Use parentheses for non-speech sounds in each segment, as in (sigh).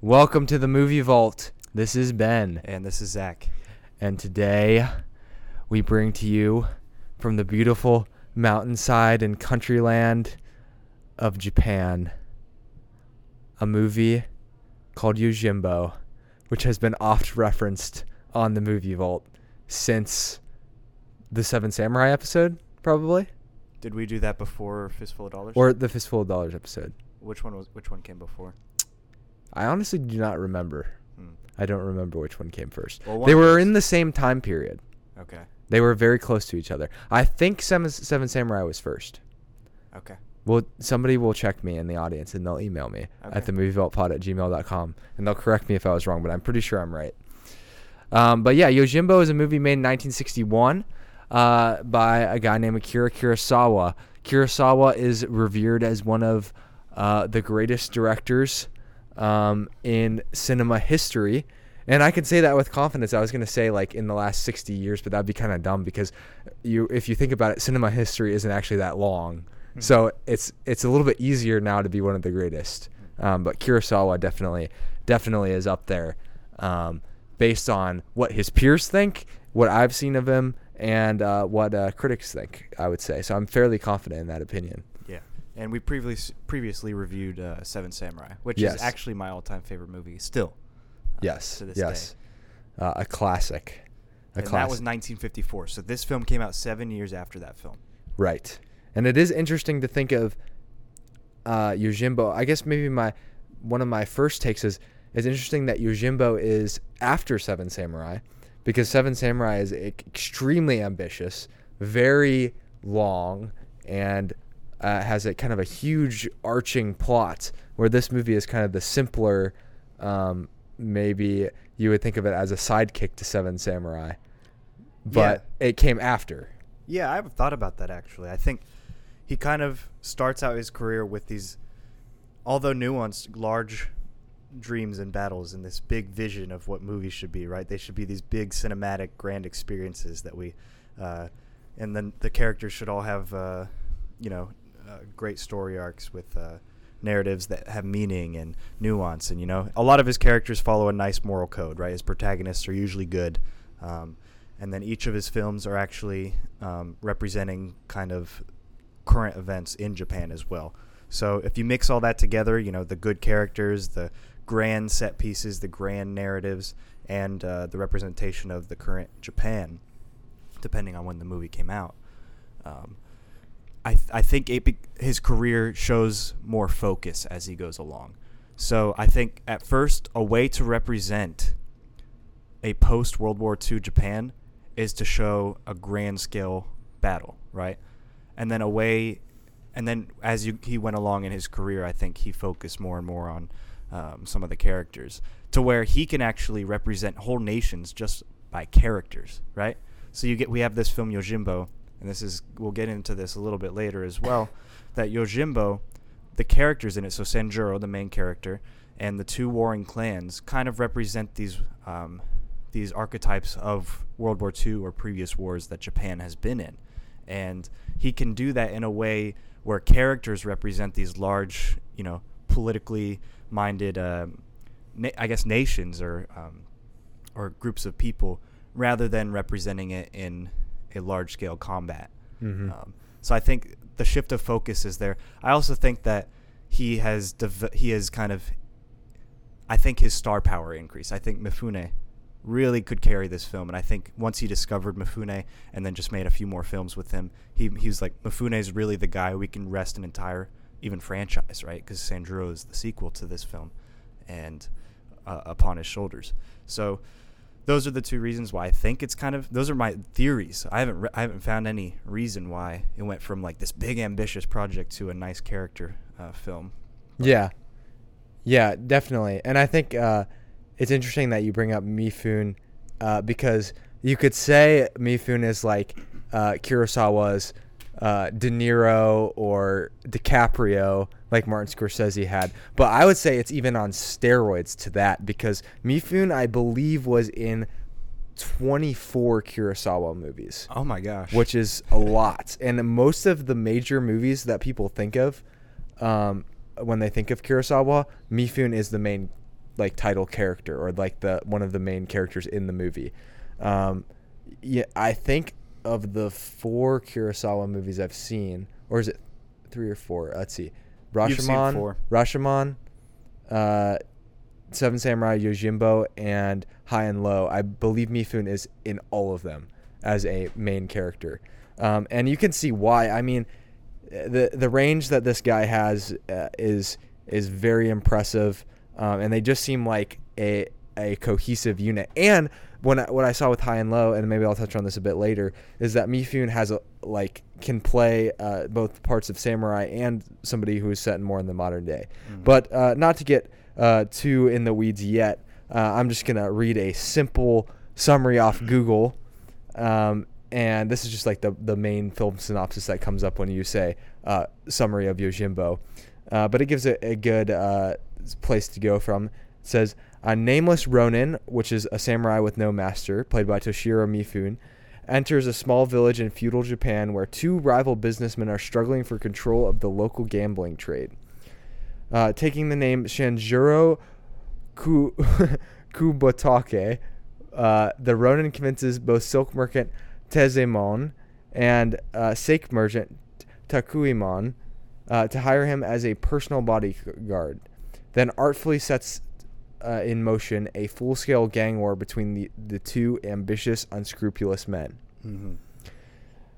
Welcome to the Movie Vault. This is Ben, And this is Zach. and today we bring to you from the beautiful mountainside and countryland of Japan a movie called Yojimbo, which has been oft referenced on the Movie Vault since the Seven Samurai episode, probably, Did we do that before Fistful of Dollars? or the Fistful of Dollars episode. which one was which one came before? I honestly do not remember. Hmm. I don't remember which one came first. Well, one they were these- in the same time period. Okay. They were very close to each other. I think Seven, Seven Samurai was first. Okay. Well, somebody will check me in the audience and they'll email me Okay. at themovievaultpod at gmail.com and they'll correct me if I was wrong, but I'm pretty sure I'm right. Um, but yeah, Yojimbo is a movie made in 1961 uh, by a guy named Akira Kurosawa. Kurosawa is revered as one of uh, the greatest directors um, in cinema history. And I can say that with confidence. I was going to say like in the last 60 years, but that'd be kind of dumb because you, if you think about it, cinema history isn't actually that long. So it's it's a little bit easier now to be one of the greatest. Um, but Kurosawa definitely definitely is up there, um, based on what his peers think, what I've seen of him, and uh, what uh, critics think. I would say so. I'm fairly confident in that opinion. And we previously previously reviewed uh, Seven Samurai, which Yes. is actually my all-time favorite movie still. uh, Yes, To this yes, day. uh, a classic. A and that was 1954. So this film came out seven years after that film. Right. And it is interesting to think of uh, Yojimbo. I guess maybe my one of my first takes is it's interesting that Yojimbo is after Seven Samurai because Seven Samurai is extremely ambitious, very long, and uh, has a kind of a huge arching plot. Where this movie is kind of the simpler, um, maybe you would think of it as a sidekick to Seven Samurai, but it came after. Yeah, I've thought about that actually. I think he kind of starts out his career with these, although nuanced, large dreams and battles and this big vision of what movies should be. Right? They should be these big cinematic, grand experiences that we, uh, and then the characters should all have, uh, you know, uh, great story arcs with. Uh, narratives that have meaning and nuance and you know a lot of his characters follow a nice moral code right his protagonists are usually good um, and then each of his films are actually um, representing kind of current events in Japan as well. So if you mix all that together, you know the good characters, the grand set pieces, the grand narratives, and uh, the representation of the current Japan, depending on when the movie came out. Um, I, I think it be- his career shows more focus as he goes along. So I think at first a way to represent a post World War II Japan is to show a grand scale battle, right? And then a way, and then as you, he went along in his career, I think he focused more and more on um, some of the characters to where he can actually represent whole nations just by characters, right? So you get we have this film Yojimbo, and this is we'll get into this a little bit later as well. (coughs) that Yojimbo, the characters in it, so Sanjuro, the main character, and the two warring clans, kind of represent these um, these archetypes of World War II or previous wars that Japan has been in, and he can do that in a way where characters represent these large, you know, politically minded, um, na- I guess, nations or um, or groups of people, rather than representing it in a large scale combat. Mhm. Um, so I think the shift of focus is there. I also think that he has dev- he has kind of I think his star power increased. I think Mifune really could carry this film, and I think once he discovered Mifune and then just made a few more films with him, he he was like Mifune is really the guy we can rest an entire even franchise, right? Because Sanjuro is the sequel to this film, and uh, upon his shoulders. So those are the two reasons why I think it's kind of those are my theories. I haven't re- I haven't found any reason why it went from like this big ambitious project to a nice character uh, film. Yeah. Yeah, definitely. And I think uh, it's interesting that you bring up Mifune uh, because you could say Mifune is like uh, Kurosawa's uh, De Niro or DiCaprio, like Martin Scorsese had. But I would say it's even on steroids to that because Mifune, I believe, was in 24 Kurosawa movies Oh my gosh! which is a lot. And most of the major movies that people think of um, when they think of Kurosawa, Mifune is the main like title character or like the one of the main characters in the movie. Um, yeah, I think of the four Kurosawa movies I've seen, or is it three or four? Let's see, Rashomon. Rashomon, uh, Seven Samurai, Yojimbo, and High and Low. I believe Mifune is in all of them as a main character, um, and you can see why. I mean, the the range that this guy has uh, is is very impressive, um, and they just seem like a a cohesive unit. And when I, what I saw with High and Low, and maybe I'll touch on this a bit later, is that Mifune has a like can play uh, both parts of samurai and somebody who is set in more in the modern day. Mhm. But uh, not to get uh, too in the weeds yet, uh, I'm just gonna read a simple summary off Google. Um, and this is just like the, the main film synopsis that comes up when you say uh, summary of Yojimbo. Uh, but it gives a, a good uh, place to go from. It says, A nameless Ronin, which is a samurai with no master, played by Toshiro Mifune, enters a small village in feudal Japan where two rival businessmen are struggling for control of the local gambling trade. Uh, taking the name Sanjuro Ku- (laughs) Kubatake, uh, the Ronin convinces both silk merchant Tezemon and uh, sake merchant Takuimon uh, to hire him as a personal bodyguard, then artfully sets uh, in motion a full-scale gang war between the, the two ambitious, unscrupulous men. hmm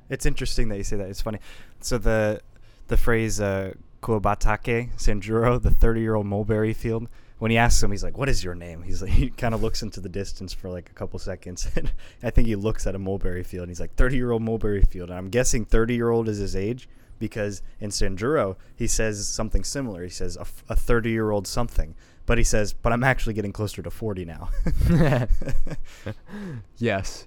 It's interesting that you say that. It's funny. So the the phrase uh, "Kuwabatake Sanjuro," the thirty-year-old mulberry field. When he asks him, he's like, "What is your name?" He's like, (laughs) he kind of looks into the distance for like a couple seconds, (laughs) and I think he looks at a mulberry field, and he's like, "30-year-old mulberry field." And I'm guessing thirty-year-old is his age because in Sanjuro he says something similar. He says a 30-year-old something, but he says, "But I'm actually getting closer to 40 now." (laughs) yes.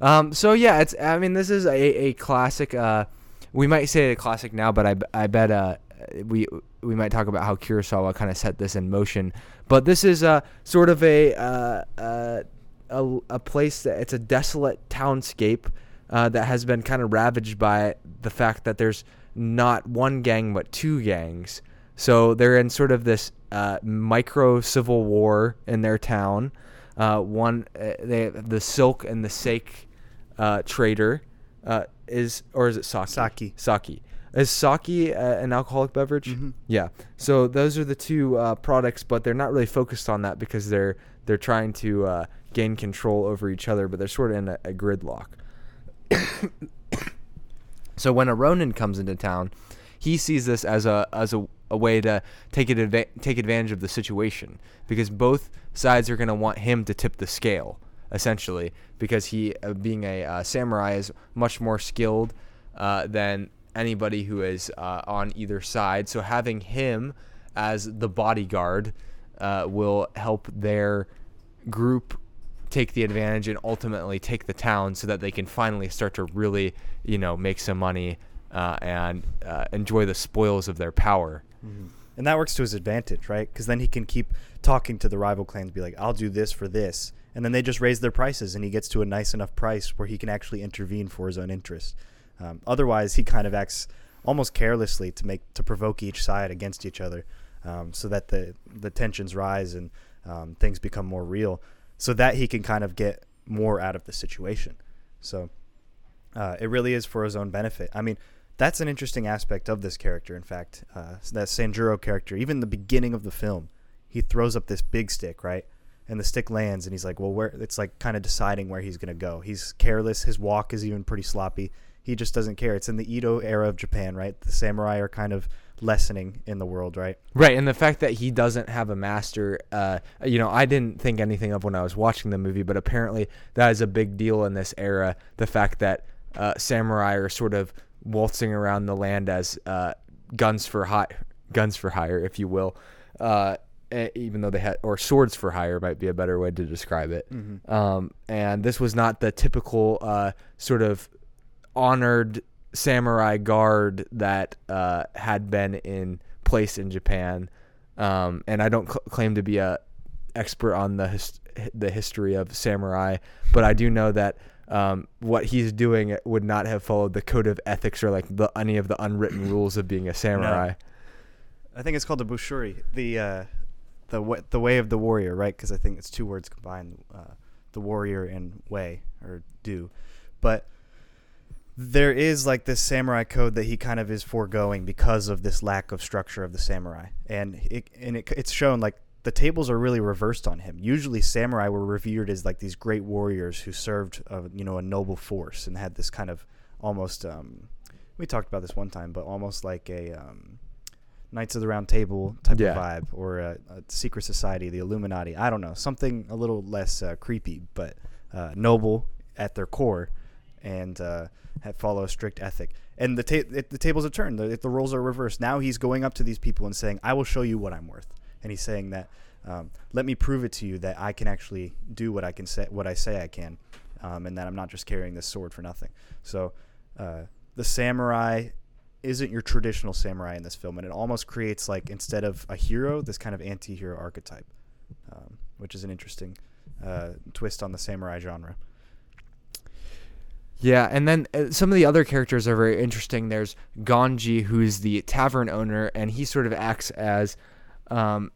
Um, so yeah, it's. I mean, this is a, a classic. Uh, we might say a classic now, but I, I bet uh, we we might talk about how Kurosawa kind of set this in motion. But this is uh, sort of a, uh, uh, a a place that it's a desolate townscape uh, that has been kind of ravaged by the fact that there's not one gang but two gangs. So they're in sort of this uh, micro civil war in their town. Uh, one, uh, they the silk and the sake uh, trader uh, is, or is it sake? Sake. Sake. Is sake uh, an alcoholic beverage? Mhm. Yeah. So those are the two uh, products, but they're not really focused on that because they're they're trying to uh, gain control over each other, but they're sort of in a, a gridlock. (coughs) so when a Ronin comes into town, he sees this as a as a, a way to take it adva- take advantage of the situation because both sides are going to want him to tip the scale essentially because he uh, being a uh, samurai is much more skilled uh, than anybody who is uh, on either side so having him as the bodyguard uh, will help their group take the advantage and ultimately take the town so that they can finally start to really, you know, make some money uh, and enjoy the spoils of their power. And that works to his advantage, right? Because then he can keep talking to the rival clans, be like, "I'll do this for this," and then they just raise their prices, and he gets to a nice enough price where he can actually intervene for his own interest. Um, otherwise, he kind of acts almost carelessly to make to provoke each side against each other, um, so that the the tensions rise and um, things become more real, so that he can kind of get more out of the situation. So uh, it really is for his own benefit. I mean, that's an interesting aspect of this character. In fact, uh, that Sanjuro character, even the beginning of the film, he throws up this big stick, right? And the stick lands, and he's like, "Well, where?" It's like kind of deciding where he's gonna go. He's careless. His walk is even pretty sloppy. He just doesn't care. It's in the Edo era of Japan, right? The samurai are kind of lessening in the world, right? Right, and the fact that he doesn't have a master, uh, you know, I didn't think anything of when I was watching the movie, but apparently that is a big deal in this era. The fact that uh, samurai are sort of waltzing around the land as uh, guns for hire, guns for hire, if you will, uh, even though they had, or swords for hire might be a better way to describe it. Um, and this was not the typical uh, sort of honored samurai guard that uh, had been in place in Japan. Um, and I don't cl- claim to be a expert on the his- the history of samurai, but I do know that um, what he's doing would not have followed the code of ethics or like the any of the unwritten (clears throat) rules of being a samurai. I think it's called the bushido. The uh, the the way of the warrior, right? Because I think it's two words combined, uh, the warrior and way or do, but there is like this samurai code that he kind of is foregoing because of this lack of structure of the samurai, and it and it, it's shown like the tables are really reversed on him. Usually, samurai were revered as like these great warriors who served, a, you know, a noble force and had this kind of almost. Um, we talked about this one time, but almost like a um, Knights of the Round Table type Yeah. of vibe, or a, a secret society, the Illuminati. I don't know, something a little less uh, creepy, but uh, noble at their core, and uh, have follow a strict ethic. And the ta- it, the tables are turned. The, the roles are reversed. Now he's going up to these people and saying, "I will show you what I'm worth." And he's saying that, um, "Let me prove it to you that I can actually do what I can say, what I say I can, um, and that I'm not just carrying this sword for nothing." So. Uh, the samurai isn't your traditional samurai in this film, and it almost creates like instead of a hero, this kind of anti-hero archetype, um, which is an interesting uh, twist on the samurai genre. Yeah, and then uh, some of the other characters are very interesting. There's Ganji, who's the tavern owner, and he sort of acts as, um,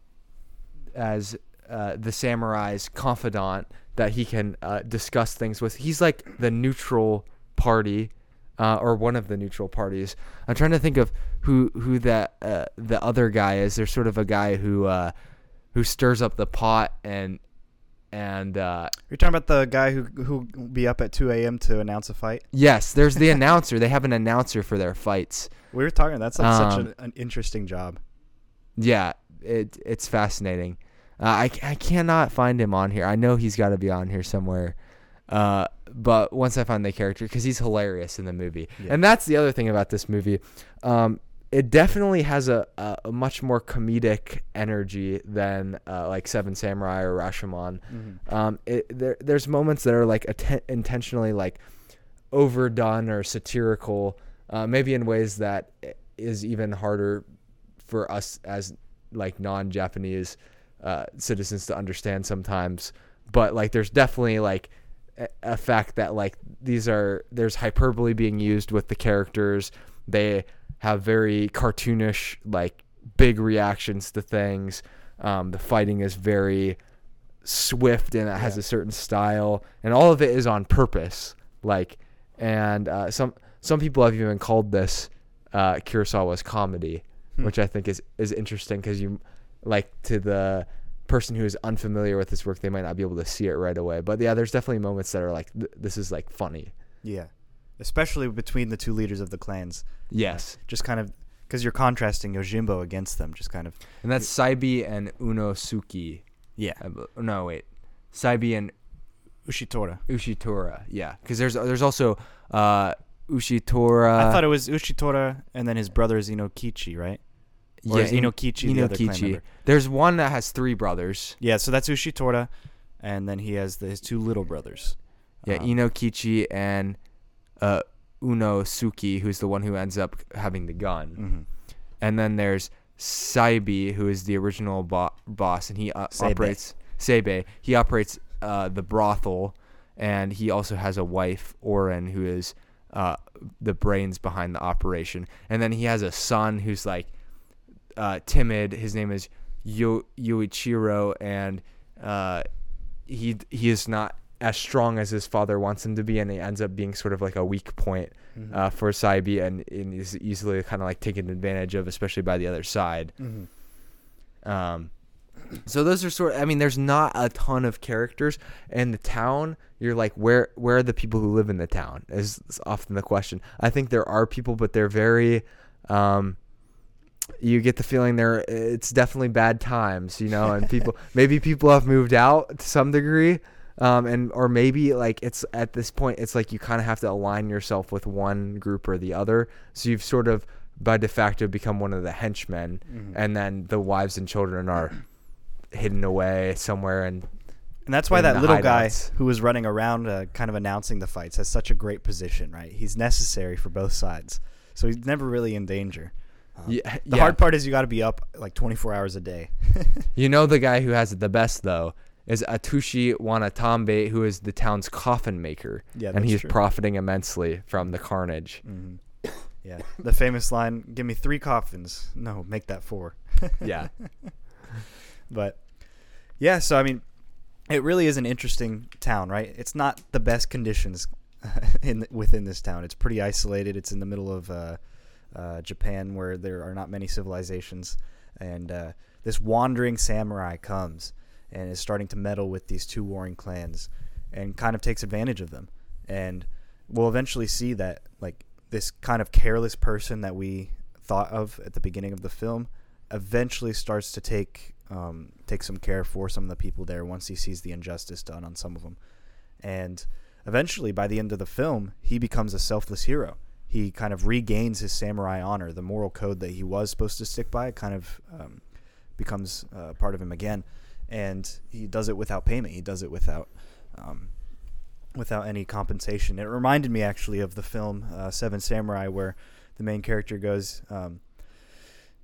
as uh, the samurai's confidant that he can uh, discuss things with. He's like the neutral party, uh, or one of the neutral parties. I'm trying to think of who who that uh, the other guy is. There's sort of a guy who uh, who stirs up the pot and and uh, You're talking about the guy who who will be up at 2 a.m. to announce a fight. Yes, there's the (laughs) announcer. They have an announcer for their fights. We were talking. That's like such Um, an, an interesting job. Yeah, it it's fascinating. Uh, I I cannot find him on here. I know he's got to be on here somewhere. Uh, but once I find the character, because he's hilarious in the movie, Yeah. and that's the other thing about this movie. Um, it definitely has a, a, a much more comedic energy than uh, like Seven Samurai or Rashomon. Mm-hmm. Um, it, there, there's moments that are like atten- intentionally like overdone or satirical, uh, maybe in ways that is even harder for us as like non-Japanese uh, citizens to understand sometimes. But like, there's definitely like a, a fact that like these are there's hyperbole being used with the characters. They have very cartoonish like big reactions to things. Um, the fighting is very swift and it has Yeah. a certain style and all of it is on purpose like and uh, some some people have even called this uh, Kurosawa's comedy Hmm. which I think is is interesting because you like to the person who is unfamiliar with this work they might not be able to see it right away but yeah there's definitely moments that are like th- this is like funny Yeah, especially between the two leaders of the clans. yes Just kind of because you're contrasting Yojimbo against them. Just kind of and that's Saibi and Unosuke yeah. Bel- no wait Saibi and Ushitora. Ushitora yeah because there's there's also uh, Ushitora I thought it was Ushitora and then his brother is Inokichi, right? Or is In- Inokichi the other clan member? There's one that has three brothers. Yeah, so that's Ushitora, and then he has the, his two little brothers. Yeah, Um, Inokichi and uh, Unosuke, who's the one who ends up having the gun. mhm. And then there's Saibi, who is the original bo- boss, and he uh, Seibei. operates Seibei. He operates uh, the brothel, and he also has a wife, Orin, who is uh, the brains behind the operation. And then he has a son who's like uh, timid. His name is Yo- Yoichiro, and uh, he he is not as strong as his father wants him to be, and he ends up being sort of like a weak point Mhm. uh, for Saibi, and, and is easily kind of like taken advantage of, especially by the other side. Mhm. Um, so those are sort. of, I mean, there's not a ton of characters in the town. You're like, where where are the people who live in the town? Is, is often the question. I think there are people, but they're very. Um, you get the feeling there. It's definitely bad times, you know, and people (laughs) maybe people have moved out to some degree. Um, and or maybe like it's at this point it's like you kind of have to align yourself with one group or the other so you've sort of by de facto become one of the henchmen Mhm. and then the wives and children are hidden away somewhere and And that's why that little guy who was running around, uh, kind of announcing the fights, has such a great position. Right, he's necessary for both sides, so he's never really in danger. Um, yeah, The yeah. hard part is you got to be up like 24 hours a day. (laughs) you know the guy who has it the best though is Atsushi Watanabe who is the town's coffin maker Yeah, and he's true. profiting immensely from the carnage hmm Yeah, the famous line: "Give me three coffins." No, make that four. yeah (laughs) But Yeah, so I mean, it really is an interesting town, right? It's not the best conditions (laughs) in within this town. It's pretty isolated. It's in the middle of uh, uh, Japan, where there are not many civilizations, and uh, this wandering samurai comes and is starting to meddle with these two warring clans, and kind of takes advantage of them. And we'll eventually see that, like this kind of careless person that we thought of at the beginning of the film, eventually starts to take um, take some care for some of the people there once he sees the injustice done on some of them, and eventually by the end of the film, he becomes a selfless hero. He kind of regains his samurai honor, the moral code that he was supposed to stick by, kind of um, becomes uh, part of him again, and he does it without payment. He does it without um, without any compensation. It reminded me actually of the film uh, Seven Samurai, where the main character goes, um,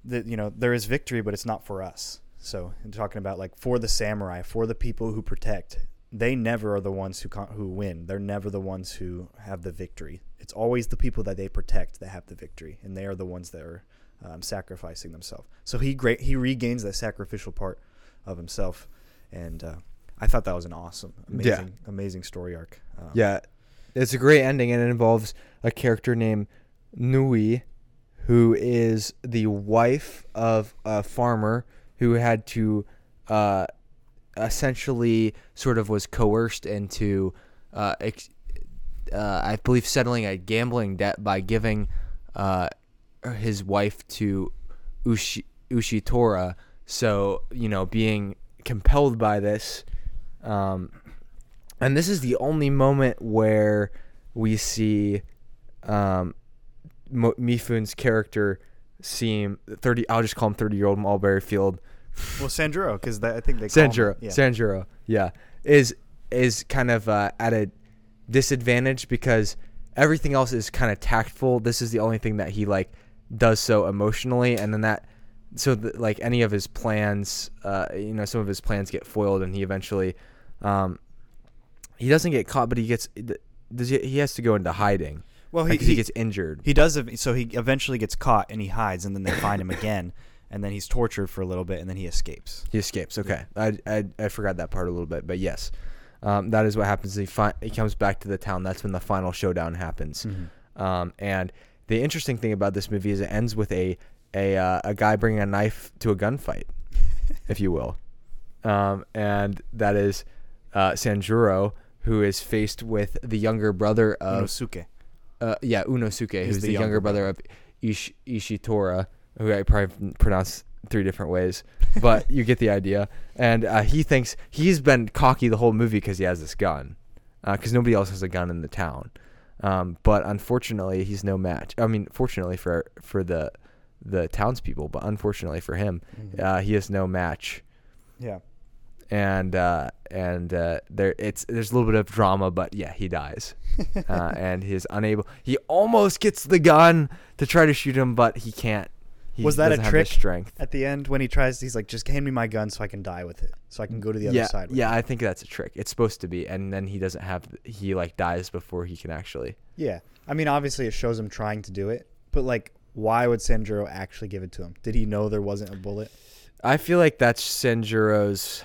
that you know there is victory, but it's not for us. So, talking about like for the samurai, for the people who protect, they never are the ones who con- who win. They're never the ones who have the victory. It's always the people that they protect that have the victory, and they are the ones that are um, sacrificing themselves. So he great he regains that sacrificial part of himself, and uh, I thought that was an awesome, amazing, amazing story arc. Um, Yeah, it's a great ending, and it involves a character named Nui, who is the wife of a farmer who had to uh, essentially sort of was coerced into, uh, ex- uh, I believe, settling a gambling debt by giving uh, his wife to Ushi- Ushitora. So you know, being compelled by this. Um, and this is the only moment where we see um, Mifune's character seem 30 I'll just call him 30 year old Mulberry Field. Well, Sanjuro, because I think they Sanjuro yeah. Sanjuro yeah is is kind of uh, at a disadvantage because everything else is kind of tactful. This is the only thing that he like does so emotionally and then that so like any of his plans uh, you know some of his plans get foiled and he eventually um, he doesn't get caught but he gets does he, he has to go into hiding well, like, he he gets injured He does. So he eventually gets caught and he hides, and then they find him again, (laughs) and then he's tortured for a little bit, and then he escapes. He escapes. Okay, I, I I forgot that part a little bit, but yes, um, that is what happens. He fi- he comes back to the town. That's when the final showdown happens. Um, and the interesting thing about this movie is it ends with a a uh, a guy bringing a knife to a gunfight, (laughs) if you will, um, and that is uh, Sanjuro, who is faced with the younger brother of Unosuke. Uh, yeah, Unosuke, He's who's the the, younger, younger brother of Ish- Ishitora, who I probably pronounce three different ways, but you get the (laughs) idea. And uh, he thinks he's been cocky the whole movie because he has this gun, because nobody else has a gun in the town. Um, but unfortunately, he's no match. I mean, fortunately for for the the townspeople, but unfortunately for him, Mhm. uh, he is no match. Yeah. And uh, and uh, there it's there's a little bit of drama, but yeah, he dies (laughs) uh, and he's unable. He almost gets the gun to try to shoot him, but he can't. He Was that a trick? strength? At the end, when he tries, he's like, "Just hand me my gun so I can die with it, so I can go to the other yeah, side." With yeah, it. I think that's a trick. It's supposed to be, and then he doesn't have. He like dies before he can actually. yeah. I mean, obviously, it shows him trying to do it, but like, why would Sanjuro actually give it to him? Did he know there wasn't a bullet? I feel like that's Senjuro's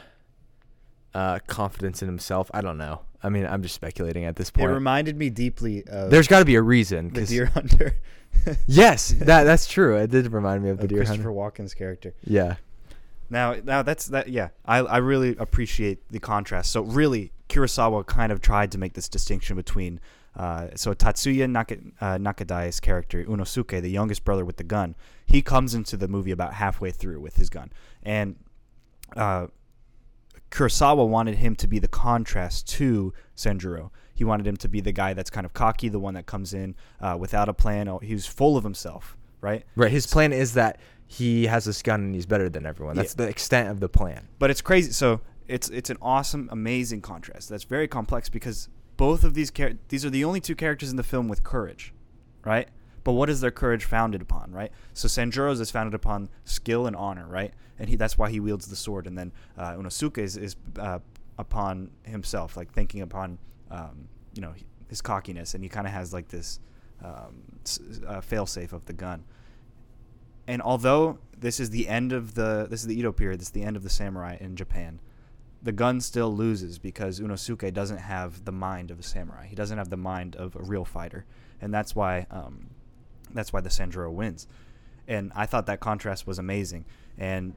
uh, confidence in himself. I don't know. I mean, I'm just speculating at this point. It reminded me deeply of There's got to be a reason. the 'cause- Deer Hunter. (laughs) yes, that that's true. It did remind me of the of deer Christopher hunter. Walken's character. Yeah. Now, now that's that. Yeah, I I really appreciate the contrast. So really, Kurosawa kind of tried to make this distinction between. Uh, so Tatsuya Naka, uh, Nakadai's character Unosuke, the youngest brother with the gun, he comes into the movie about halfway through with his gun, and uh, Kurosawa wanted him to be the contrast to Sanjuro. He wanted him to be the guy that's kind of cocky, the one that comes in uh, without a plan. Oh, He was full of himself, right? Right. His plan is that he has this gun and he's better than everyone. That's the extent of the plan. but it's crazy. So it's it's an awesome, amazing contrast. That's very complex because both of these char- these are the only two characters in the film with courage, right? But what is their courage founded upon, right? So Sanjuro's is founded upon skill and honor, right? And he that's why he wields the sword. And then uh, Unosuke is, is uh, upon himself, like thinking upon um, you know his cockiness, and he kind of has like this um, uh, failsafe of the gun and although this is the end of the this is the Edo period, this is the end of the samurai in Japan. the gun still loses because Unosuke doesn't have the mind of a samurai. He doesn't have the mind of a real fighter, and that's why um, that's why the Sanjuro wins. And I thought that contrast was amazing. And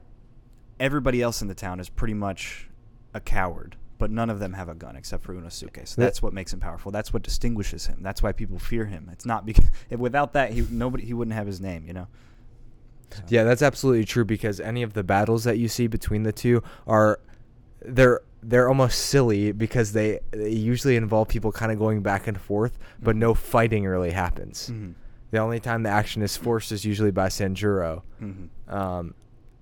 everybody else in the town is pretty much a coward, but none of them have a gun except for Unosuke. So that's what makes him powerful. That's what distinguishes him. That's why people fear him. It's not because (laughs) without that he nobody he wouldn't have his name. You know. So. Yeah, that's absolutely true because any of the battles that you see between the two are they're they're almost silly because they, they usually involve people kind of going back and forth, but mm-hmm. no fighting really happens. Mm-hmm. The only time the action is forced is usually by Sanjuro. Mm-hmm. Um,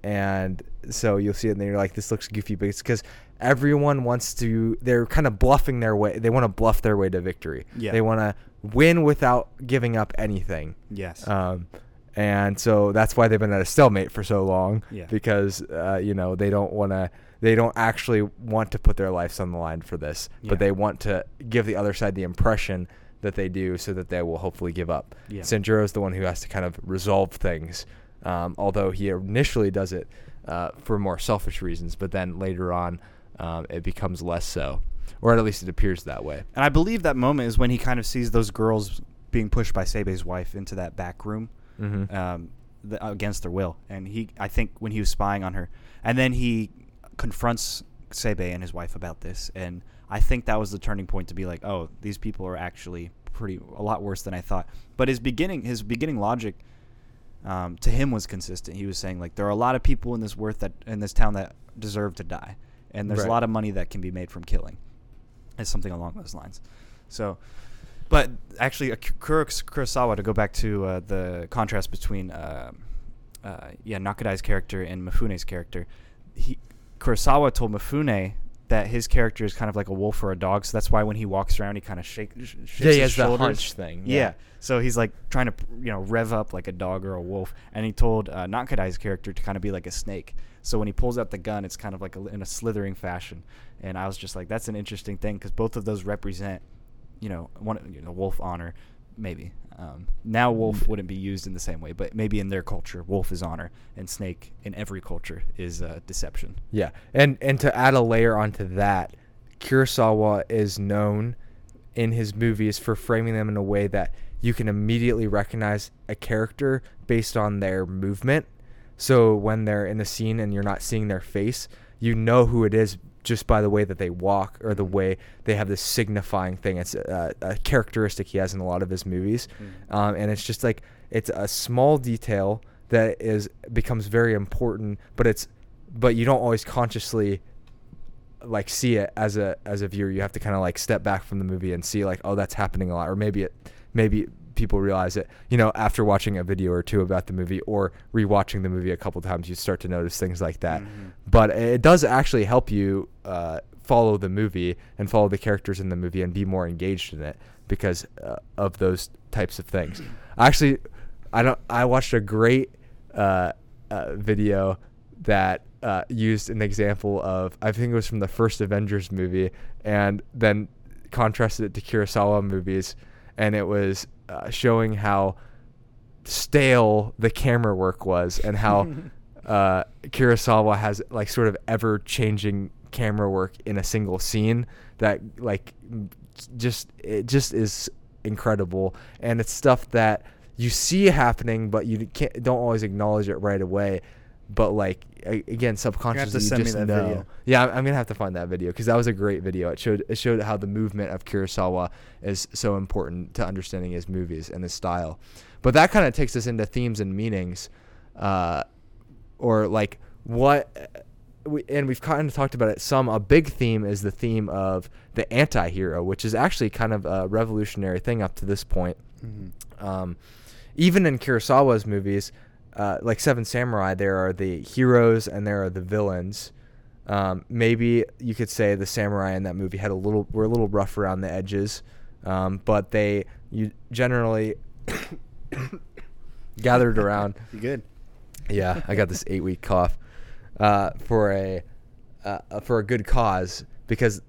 and so you'll see it and then you're like, this looks goofy, but it's because everyone wants to, they're kind of bluffing their way. They want to bluff their way to victory. Yeah. They want to win without giving up anything. Yes. Um, and so that's why they've been at a stalemate for so long. Yeah. Because uh, you know they don't want to they don't actually want to put their lives on the line for this, yeah. but they want to give the other side the impression that they do so that they will hopefully give up. Yeah. Sanjuro is the one who has to kind of resolve things, um, although he initially does it uh, for more selfish reasons, but then later on um, it becomes less so, or at least it appears that way. And I believe that moment is when he kind of sees those girls being pushed by Seibei's wife into that back room. Mm-hmm. Um, the, against their will, and he, I think, when he was spying on her, and then he confronts Seibei and his wife about this, and I think that was the turning point to be like, oh, these people are actually pretty a lot worse than I thought. But his beginning his beginning logic um, to him was consistent. He was saying like there are a lot of people in this worth that in this town that deserve to die, and there's right. a lot of money that can be made from killing. It's something along those lines. So, but actually, uh, Kurosawa to go back to uh, the contrast between uh, uh, yeah Nakadai's character and Mifune's character. He Kurosawa told Mifune that his character is kind of like a wolf or a dog, so that's why when he walks around, he kind of shake, shakes yeah, he has the hunch thing. Yeah. yeah. so he's like trying to you know rev up like a dog or a wolf, and he told uh, Nakadai's character to kind of be like a snake. So when he pulls out the gun, it's kind of like a, in a slithering fashion, and I was just like, that's an interesting thing because both of those represent, you know, one you know wolf honor, maybe. Um, now wolf mm. wouldn't be used in the same way, but maybe in their culture, wolf is honor, and snake in every culture is uh, deception. Yeah, and and to add a layer onto that, Kurosawa is known in his movies for framing them in a way that you can immediately recognize a character based on their movement. So when they're in the scene and you're not seeing their face, you know who it is just by the way that they walk or the way they have this signifying thing. It's a, a characteristic he has in a lot of his movies, mm. um, and it's just like it's a small detail that is becomes very important, but it's but you don't always consciously like see it as a as a viewer. You have to kind of like step back from the movie and see like oh that's happening a lot, or maybe it maybe people realize it. You know, after watching a video or two about the movie or rewatching the movie a couple times, you start to notice things like that. Mm-hmm. But it does actually help you uh, follow the movie and follow the characters in the movie and be more engaged in it because uh, of those types of things. (clears throat) Actually, I don't. I watched a great uh, uh video that uh, used an example of I think it was from the first Avengers movie, and then contrasted it to Kurosawa movies, and it was uh, showing how stale the camera work was and how (laughs) uh, Kurosawa has like sort of ever changing camera work in a single scene that like just it just is incredible. And it's stuff that you see happening but you can't don't always acknowledge it right away but like again subconsciously you, just know. Video. Yeah, I'm gonna have to find that video because that was a great video. It showed it showed how the movement of Kurosawa is so important to understanding his movies and his style. But that kind of takes us into themes and meanings, uh, or like what. We, and we've kind of talked about it some. A big theme is the theme of the anti-hero, which is actually kind of a revolutionary thing up to this point. Mm-hmm. Um, even in Kurosawa's movies, uh, like Seven Samurai, there are the heroes and there are the villains. Um, maybe you could say the samurai in that movie had a little were a little rough around the edges, um, but they you generally (coughs) gathered around. (laughs) You good? Yeah, I got this eight week cough uh, for a uh, for a good cause because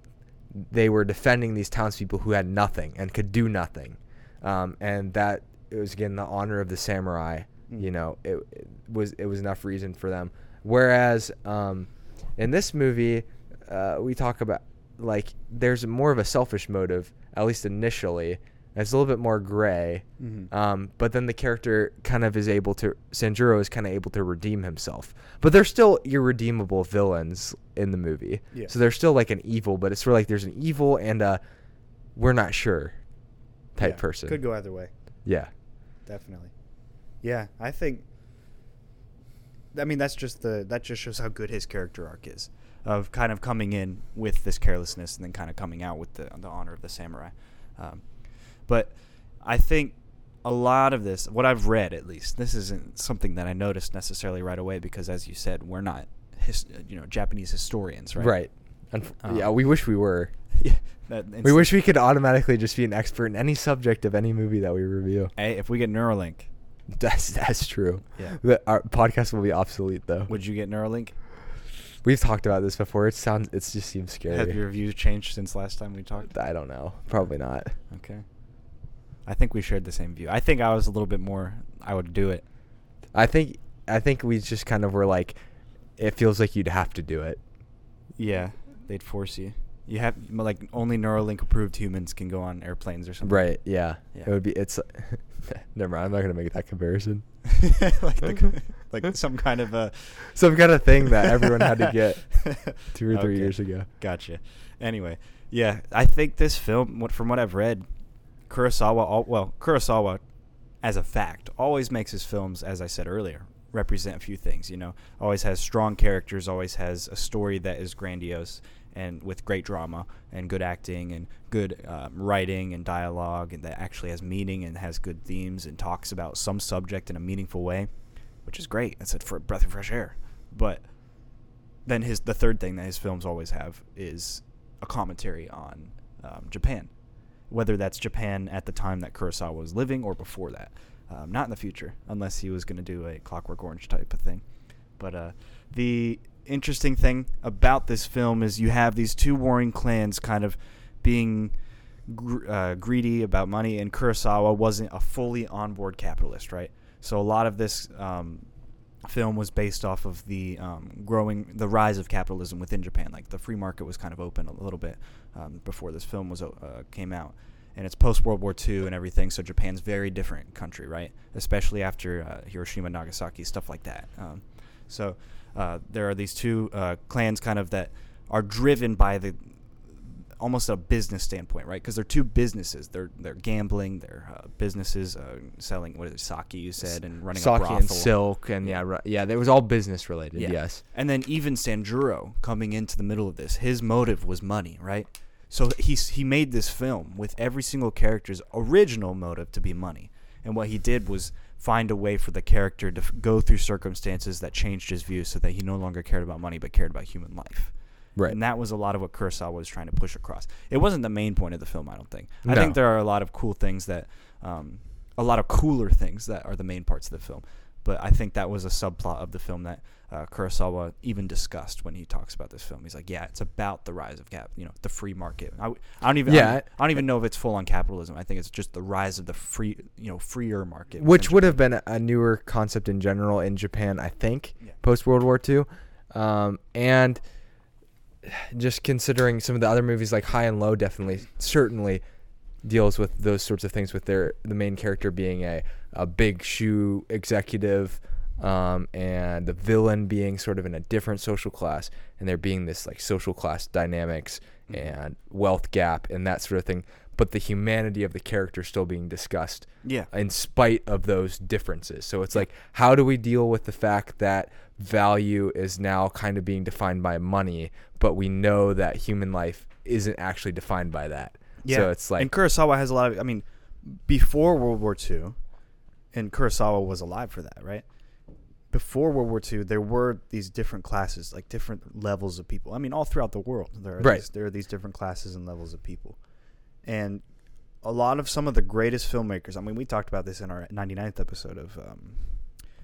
they were defending these townspeople who had nothing and could do nothing, um, and that it was again the honor of the samurai Mm. You know, it, it, was it was enough reason for them. Whereas um, in this movie, uh, we talk about like there's more of a selfish motive, at least initially. It's a little bit more gray, Mhm. um, but then the character kind of is able to Sanjuro is kind of able to redeem himself. But they're still irredeemable villains in the movie. Yeah. So they're still like an evil, but it's sort of like there's an evil and a we're not sure type Yeah, person. Could go either way. Yeah. Definitely. Yeah, I think. I mean, that's just the that just shows how good his character arc is, of kind of coming in with this carelessness and then kind of coming out with the the honor of the samurai. Um, but I think a lot of this, what I've read at least, this isn't something that I noticed necessarily right away because, as you said, we're not, his, you know, Japanese historians, right? Right. Unf- Um, yeah, we wish we were. (laughs) yeah. (laughs) We wish we could automatically just be an expert in any subject of any movie that we review. Hey, if we get Neuralink, (laughs) That's that's true. Yeah. The, our podcast will be obsolete though. would you get Neuralink? We've talked about this before. It sounds. It just seems scary. Have your views changed since last time we talked? I don't know. Probably not. Okay. I think we shared the same view. I think I was a little bit more. I would do it. I think. I think we just kind of were like, it feels like you'd have to do it. Yeah, they'd force you. You have like only Neuralink approved humans can go on airplanes or something. Right. Yeah. Yeah. It would be. It's. (laughs) never mind. I'm not gonna make that comparison. (laughs) like the, (laughs) like some kind of a Some kind of thing that everyone had to get two or three Okay. years ago. Gotcha. Anyway, yeah, I think this film, what from what I've read, Kurosawa, al- well, Kurosawa, as a fact, always makes his films, as I said earlier, represent a few things. You know, always has strong characters, always has a story that is grandiose and with great drama and good acting and good um, writing and dialogue, and that actually has meaning and has good themes and talks about some subject in a meaningful way, which is great. That's a breath of fresh air. But then his the third thing that his films always have is a commentary on um, Japan, whether that's Japan at the time that Kurosawa was living or before that. Um, not in the future, unless he was going to do a Clockwork Orange type of thing. But uh, the interesting thing about this film is you have these two warring clans kind of being gr- uh, greedy about money, and Kurosawa wasn't a fully onboard capitalist, right? So a lot of this um, film was based off of the um, growing, the rise of capitalism within Japan. Like the free market was kind of open a little bit um, before this film was uh, came out, and it's post World War II and everything. So Japan's very different country, right? Especially after uh, Hiroshima, Nagasaki, stuff like that. Um, so uh, there are these two uh, clans, kind of that are driven by the almost a business standpoint, right? Because they're two businesses. They're they're gambling. They're uh, businesses uh, selling what is it, sake? You said and running a Sake and silk and yeah, ri- yeah, it was all business related. Yeah. Yes. And then even Sanjuro coming into the middle of this, his motive was money, right? So he he made this film with every single character's original motive to be money, and what he did was find a way for the character to f- go through circumstances that changed his views, so that he no longer cared about money but cared about human life. Right. And that was a lot of what Kurosawa was trying to push across. It wasn't the main point of the film, I don't think. I think there are a lot of cool things that, um, a lot of cooler things that are the main parts of the film. But I think that was a subplot of the film that uh, Kurosawa even discussed when he talks about this film. He's like, yeah, it's about the rise of cap, you know, the free market. I, w- I don't even, I Yeah, don't, I don't even know if it's full on capitalism. I think it's just the rise of the free, you know, freer market. Which would have been a- a newer concept in general in Japan, I think, Yeah. post World War II. Um, and just considering some of the other movies like High and Low definitely certainly deals with those sorts of things with their the main character being a, a big shoe executive um, and the villain being sort of in a different social class and there being this like social class dynamics Mhm. and wealth gap and that sort of thing but the humanity of the character still being discussed Yeah. in spite of those differences. So it's like, how do we deal with the fact that value is now kind of being defined by money, but we know that human life isn't actually defined by that. Yeah. So it's like, and Kurosawa has a lot of. I mean, before World War II, and Kurosawa was alive for that, right? Before World War II, there were these different classes, like different levels of people. I mean, all throughout the world, there are Right. these, there are these different classes and levels of people, and a lot of some of the greatest filmmakers. I mean, we talked about this in our 99th episode of. Um,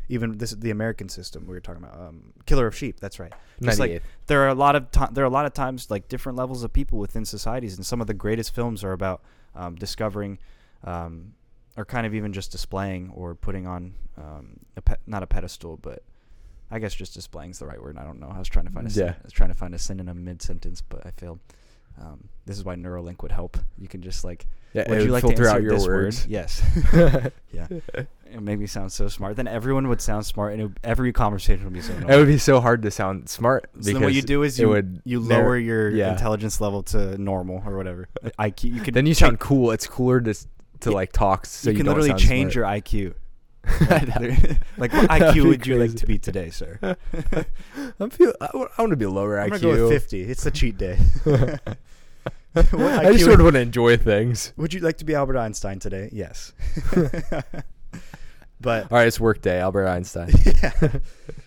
even this the American system we were talking about, um, Killer of Sheep. That's right. Just like there are a lot of ti there are a lot of times like different levels of people within societies, and some of the greatest films are about um, discovering, um, or kind of even just displaying or putting on um, a pe- not a pedestal, but I guess just displaying is the right word. I don't know. I was trying to find a Yeah. I was trying to find a synonym mid sentence, but I failed. Um, this is why Neuralink would help. You can just like, Yeah, would you would like filter out your this words. word? (laughs) Yes. (laughs) yeah. It made me sound so smart. Then everyone would sound smart, and it, every conversation would be so. It would be so hard to sound smart. So then what you do is you would you lower your yeah. intelligence level to normal or whatever. IQ. You could Then you sound cool. It's cooler to to Yeah, like talk. So you you, can literally change smart. your IQ. Like, (laughs) (laughs) like, what (laughs) IQ would you like to be today, sir? I'm feel. I want to be lower I'm IQ. gonna go with 50. It's the cheat day. I just sort of want to enjoy things. Would you like to be Albert Einstein today? Yes. but All right, it's work day. Albert Einstein. yeah.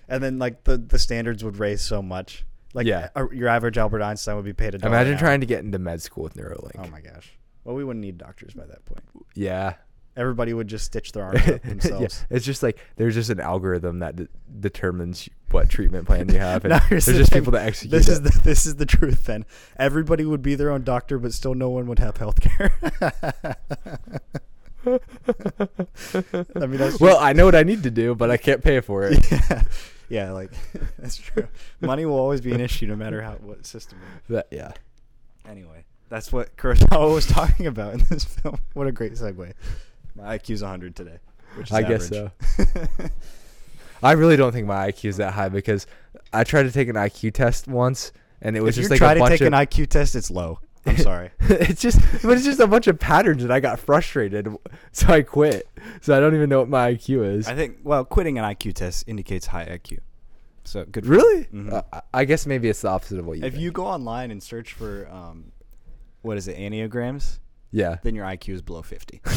And then like the the standards would raise so much. Like Yeah. your average Albert Einstein would be paid a dollar. Imagine trying to get into med school with Neuralink. Oh my gosh. Well, we wouldn't need doctors by that point. Yeah. Everybody would just stitch their arms (laughs) up yeah. themselves. It's just like there's just an algorithm that de- determines what treatment plan you have, (laughs) and Now, there's the just thing. people that execute This is it. the this is the truth. Then everybody would be their own doctor, but still no one would have health care. (laughs) I mean, that's well, I know what I need to do, but I can't pay for it. yeah, yeah, like that's true. Money will always be an issue, no matter how what system. That, yeah. Anyway, that's what Kurosawa was (laughs) talking about in this film. What a great segue. My IQ's 100 today, which is I guess so. (laughs) I really don't think my IQ is that high because I tried to take an IQ test once, and it was if just you like try a few minutes. If you try to bunch take of an IQ test, it's low. I'm (laughs) sorry. it's just, but it's just a bunch of patterns, and I got frustrated, so I quit. So I don't even know what my IQ is. I think well, quitting an IQ test indicates high IQ. So good. Really? Mhm. Uh, I- I guess maybe it's the opposite of what you. If think. you go online and search for um, what is it, enneagrams, yeah, then your IQ is below fifty. (laughs)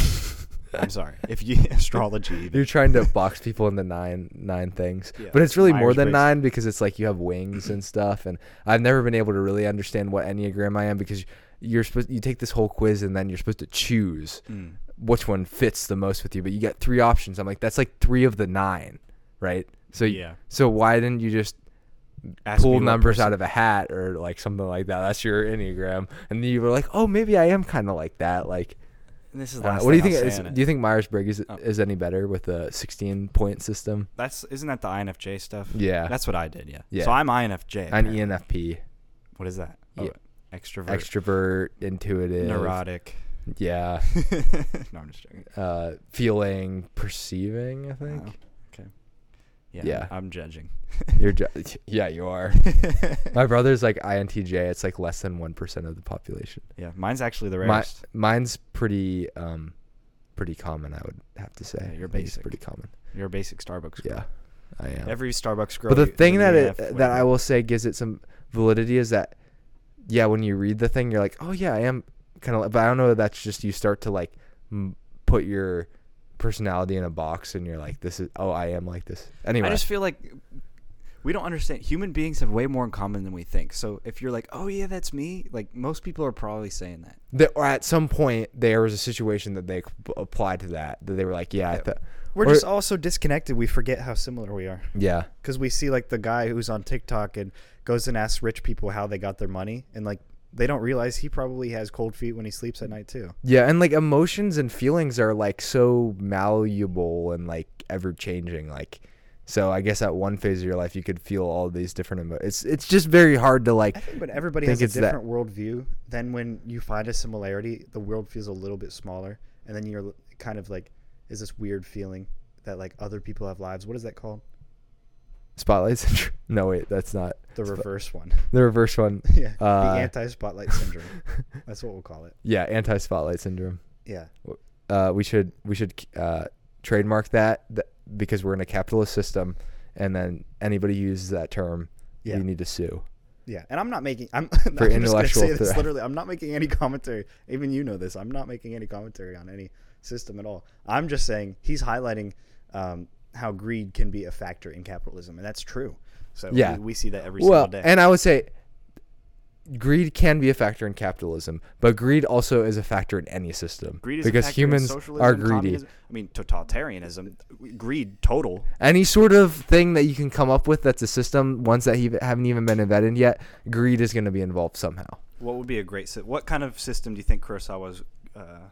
I'm sorry. If you (laughs) astrology, even. you're trying to box people into nine nine things, Yeah. but it's really more than nine because it's like you have wings and stuff. And I've never been able to really understand what enneagram I am because you're supposed you take this whole quiz and then you're supposed to choose Mm. which one fits the most with you. But you get three options. I'm like, that's like three of the nine, right? So Yeah. So why didn't you just Ask pull numbers person- out of a hat or like something like that? That's your enneagram, and then you were like, oh, maybe I am kind of like that. Like, This is the uh, what do you think? Is, say on it. do you think Myers Briggs is, Oh. is any better with the 16 point system? That's isn't that the INFJ stuff? Yeah. That's what I did. Yeah. Yeah. So I'm INFJ. I'm. ENFP, What is that? Yeah. Oh, extrovert. extrovert, intuitive, Neurotic. Yeah, (laughs) no, I'm just joking. uh, feeling, perceiving. I think Oh, okay. Yeah. Yeah. I'm judging. (laughs) you're. Ju- yeah, you are. (laughs) My brother's like INTJ. It's like less than one percent of the population. yeah. Mine's actually the My, rarest. mine's pretty um, pretty common. I would have to say. Yeah, you're basic. pretty common. You're a basic Starbucks. Girl. Yeah, I am. Every Starbucks girl. but the thing that it, that I will say gives it some validity is that, yeah, when you read the thing, you're like, oh yeah, I am kind of. But I don't know. That's just you start to like m- put your personality in a box, and you're like, this is. Oh, I am like this. Anyway, I just feel like we don't understand. Human beings have way more in common than we think. So if you're like, oh yeah, that's me, like most people are probably saying that. that, or at some point there was a situation that they c- applied to that that they were like, yeah, I Yeah. thought, We're Or- just all so disconnected. We forget how similar we are. yeah, Because we see like the guy who's on TikTok and goes and asks rich people how they got their money, and like they don't realize he probably has cold feet when he sleeps at night too. yeah, and like emotions and feelings are like so malleable and like ever changing. Like, so I guess at one phase of your life you could feel all these different emotions. It's it's just very hard to like. I think when everybody has a it's that- different worldview, then when you find a similarity, the world feels a little bit smaller, and then you're kind of like, is this weird feeling that like other people have lives? What is that called? Spotlight syndrome. (laughs) No, wait, that's not The Sp- reverse one. the reverse one. (laughs) yeah, Uh, the anti-spotlight syndrome. (laughs) That's what we'll call it. yeah, anti-spotlight syndrome. Yeah. Uh, we should we should uh, trademark that, that because we're in a capitalist system, and then anybody uses that term, Yeah. you need to sue. Yeah, and I'm not making. I'm, I'm just intellectual say this literally. I'm not making any commentary. Even you know this. I'm not making any commentary on any system at all. I'm just saying he's highlighting um, how greed can be a factor in capitalism, and that's true. So Yeah. we, we see that every well, single day. and I would say greed can be a factor in capitalism, but greed also is a factor in any system Greed is because humans are greedy. communism- I mean, totalitarianism, greed, total. Any sort of thing that you can come up with that's a system, ones that haven't even been invented yet, greed is going to be involved somehow. What would be a great? What kind of system do you think Kurosawa's uh,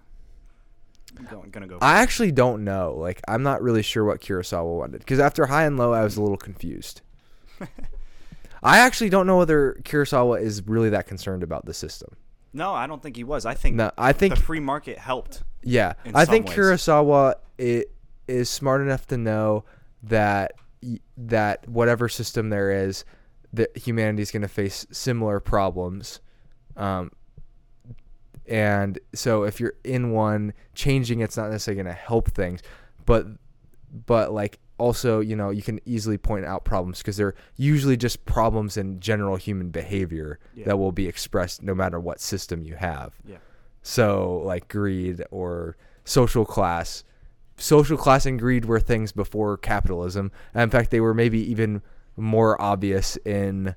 going gonna go? I actually don't know. Like, I'm not really sure what Kurosawa wanted because after High and Low, I was a little confused. (laughs) I actually don't know whether Kurosawa is really that concerned about the system. no, I don't think he was. I think No, I think the free market helped. Yeah, I think ways. Kurosawa i- is smart enough to know that that whatever system there is, that humanity is going to face similar problems, um, and so if you're in one, changing it's not necessarily going to help things, but but like also you know you can easily point out problems because they're usually just problems in general human behavior Yeah. that will be expressed no matter what system you have. Yeah. So like greed or social class. Social class and greed were things before capitalism. And in fact, they were maybe even more obvious in,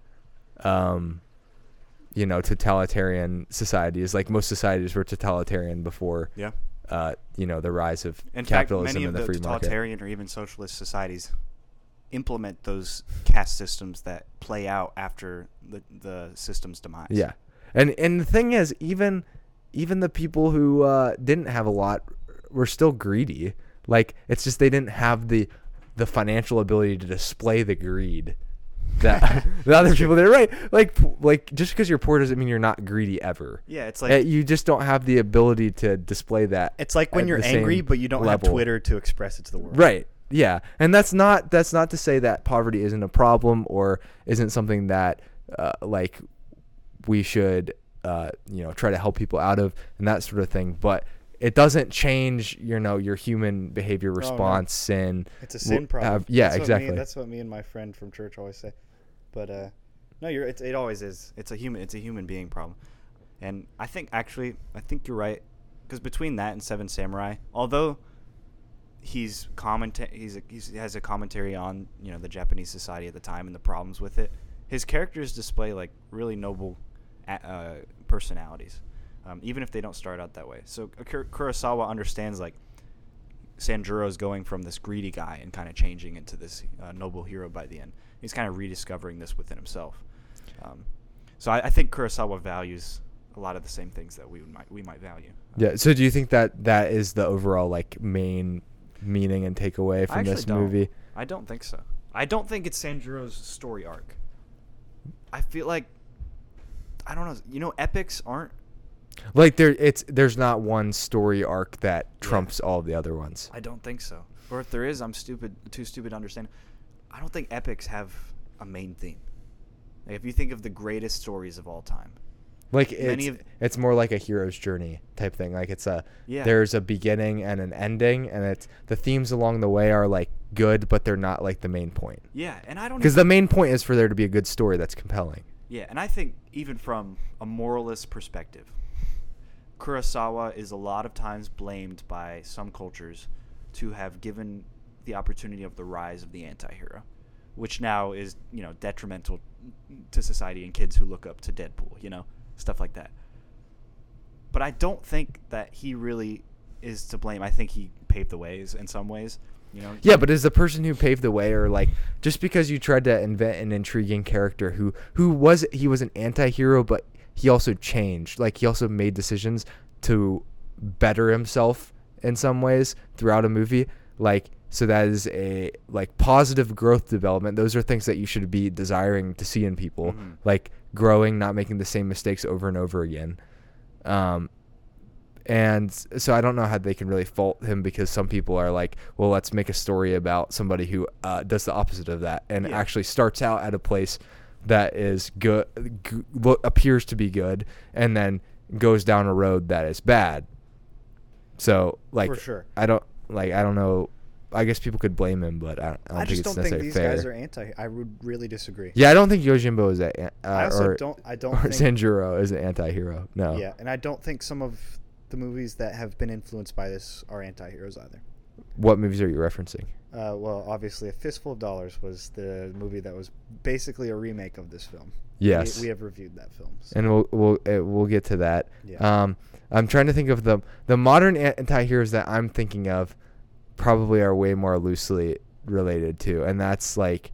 um, you know, totalitarian societies. Like most societies were totalitarian before, Yeah. uh, you know, the rise of In fact, capitalism many and of the free market. totalitarian or even socialist societies implement those caste systems that play out after the the system's demise. Yeah, and and the thing is, even even the people who uh, didn't have a lot were still greedy. Like it's just they didn't have the the financial ability to display the greed that (laughs) the other people did. Right? Like like just because you're poor doesn't mean you're not greedy ever. Yeah, it's Uh, like you just don't have the ability to display that. It's like when at you're the angry, but you don't level. have Twitter to express it to the world. Right. Yeah. And that's not that's not to say that poverty isn't a problem or isn't something that uh, like we should uh, you know try to help people out of and that sort of thing. But it doesn't change you know your human behavior no. response and It's a sin problem. have- yeah, That's what exactly. Me, that's what me and my friend from church always say. But uh, no, you're. It's, it always is. it's a human it's a human being problem, and I think actually I think you're right because between that and Seven Samurai, although he's commenta- he's, a, he's he has a commentary on you know the Japanese society at the time and the problems with it. His characters display like really noble uh, personalities, um, even if they don't start out that way. So uh, Kurosawa understands like Sanjuro's going from this greedy guy and kind of changing into this uh, noble hero by the end. He's kind of rediscovering this within himself. Um, so I, I think Kurosawa values a lot of the same things that we might we might value. yeah. So do you think that that is the overall like main meaning and takeaway from this don't. movie? I don't think so. I don't think it's Sanjuro's story arc. I feel like I don't know. You know, epics aren't. Like there it's there's not one story arc that trumps all the other ones. I don't think so. Or if there is, I'm stupid, too stupid to understand. I don't think epics have a main theme. Like if you think of the greatest stories of all time, Like Many it's of- it's more like a hero's journey type thing. Like it's a Yeah. there's a beginning and an ending, and it's the themes along the way are like good, but they're not like the main point. yeah, and I don't Because the main point is for there to be a good story that's compelling. Yeah, and I think even from a moralist perspective, Kurosawa is a lot of times blamed by some cultures to have given the opportunity of the rise of the anti-hero, which now is, you know, detrimental to society and kids who look up to Deadpool, you know, stuff like that. But I don't think that he really is to blame. I think he paved the ways in some ways, you know. Yeah, but is the person who paved the way, or like just because you tried to invent an intriguing character who who was he was an anti-hero, but he also changed. Like he also made decisions to better himself in some ways throughout a movie. Like so that is a like positive growth development. Those are things that you should be desiring to see in people, Mhm. like growing, not making the same mistakes over and over again. Um, and so I don't know how they can really fault him because some people are like, well, let's make a story about somebody who uh, does the opposite of that and Yeah. actually starts out at a place that is good, g- appears to be good, and then goes down a road that is bad. So like, For sure. I don't like I don't know. I guess people could blame him, but I don't, I don't I think just it's don't think necessarily these fair. guys are anti. I would really disagree. yeah, I don't think Yojimbo is a uh, I also or, don't. I don't or think. Sanjuro is an anti-hero. No. Yeah, and I don't think some of the movies that have been influenced by this are anti-heroes either. What movies are you referencing? Uh, well, obviously, A Fistful of Dollars was the movie that was basically a remake of this film. Yes. we, we have reviewed that film. so- and we'll we'll uh, we'll get to that. Yeah. Um, I'm trying to think of the the modern anti-heroes that I'm thinking of, probably are way more loosely related to, and that's like,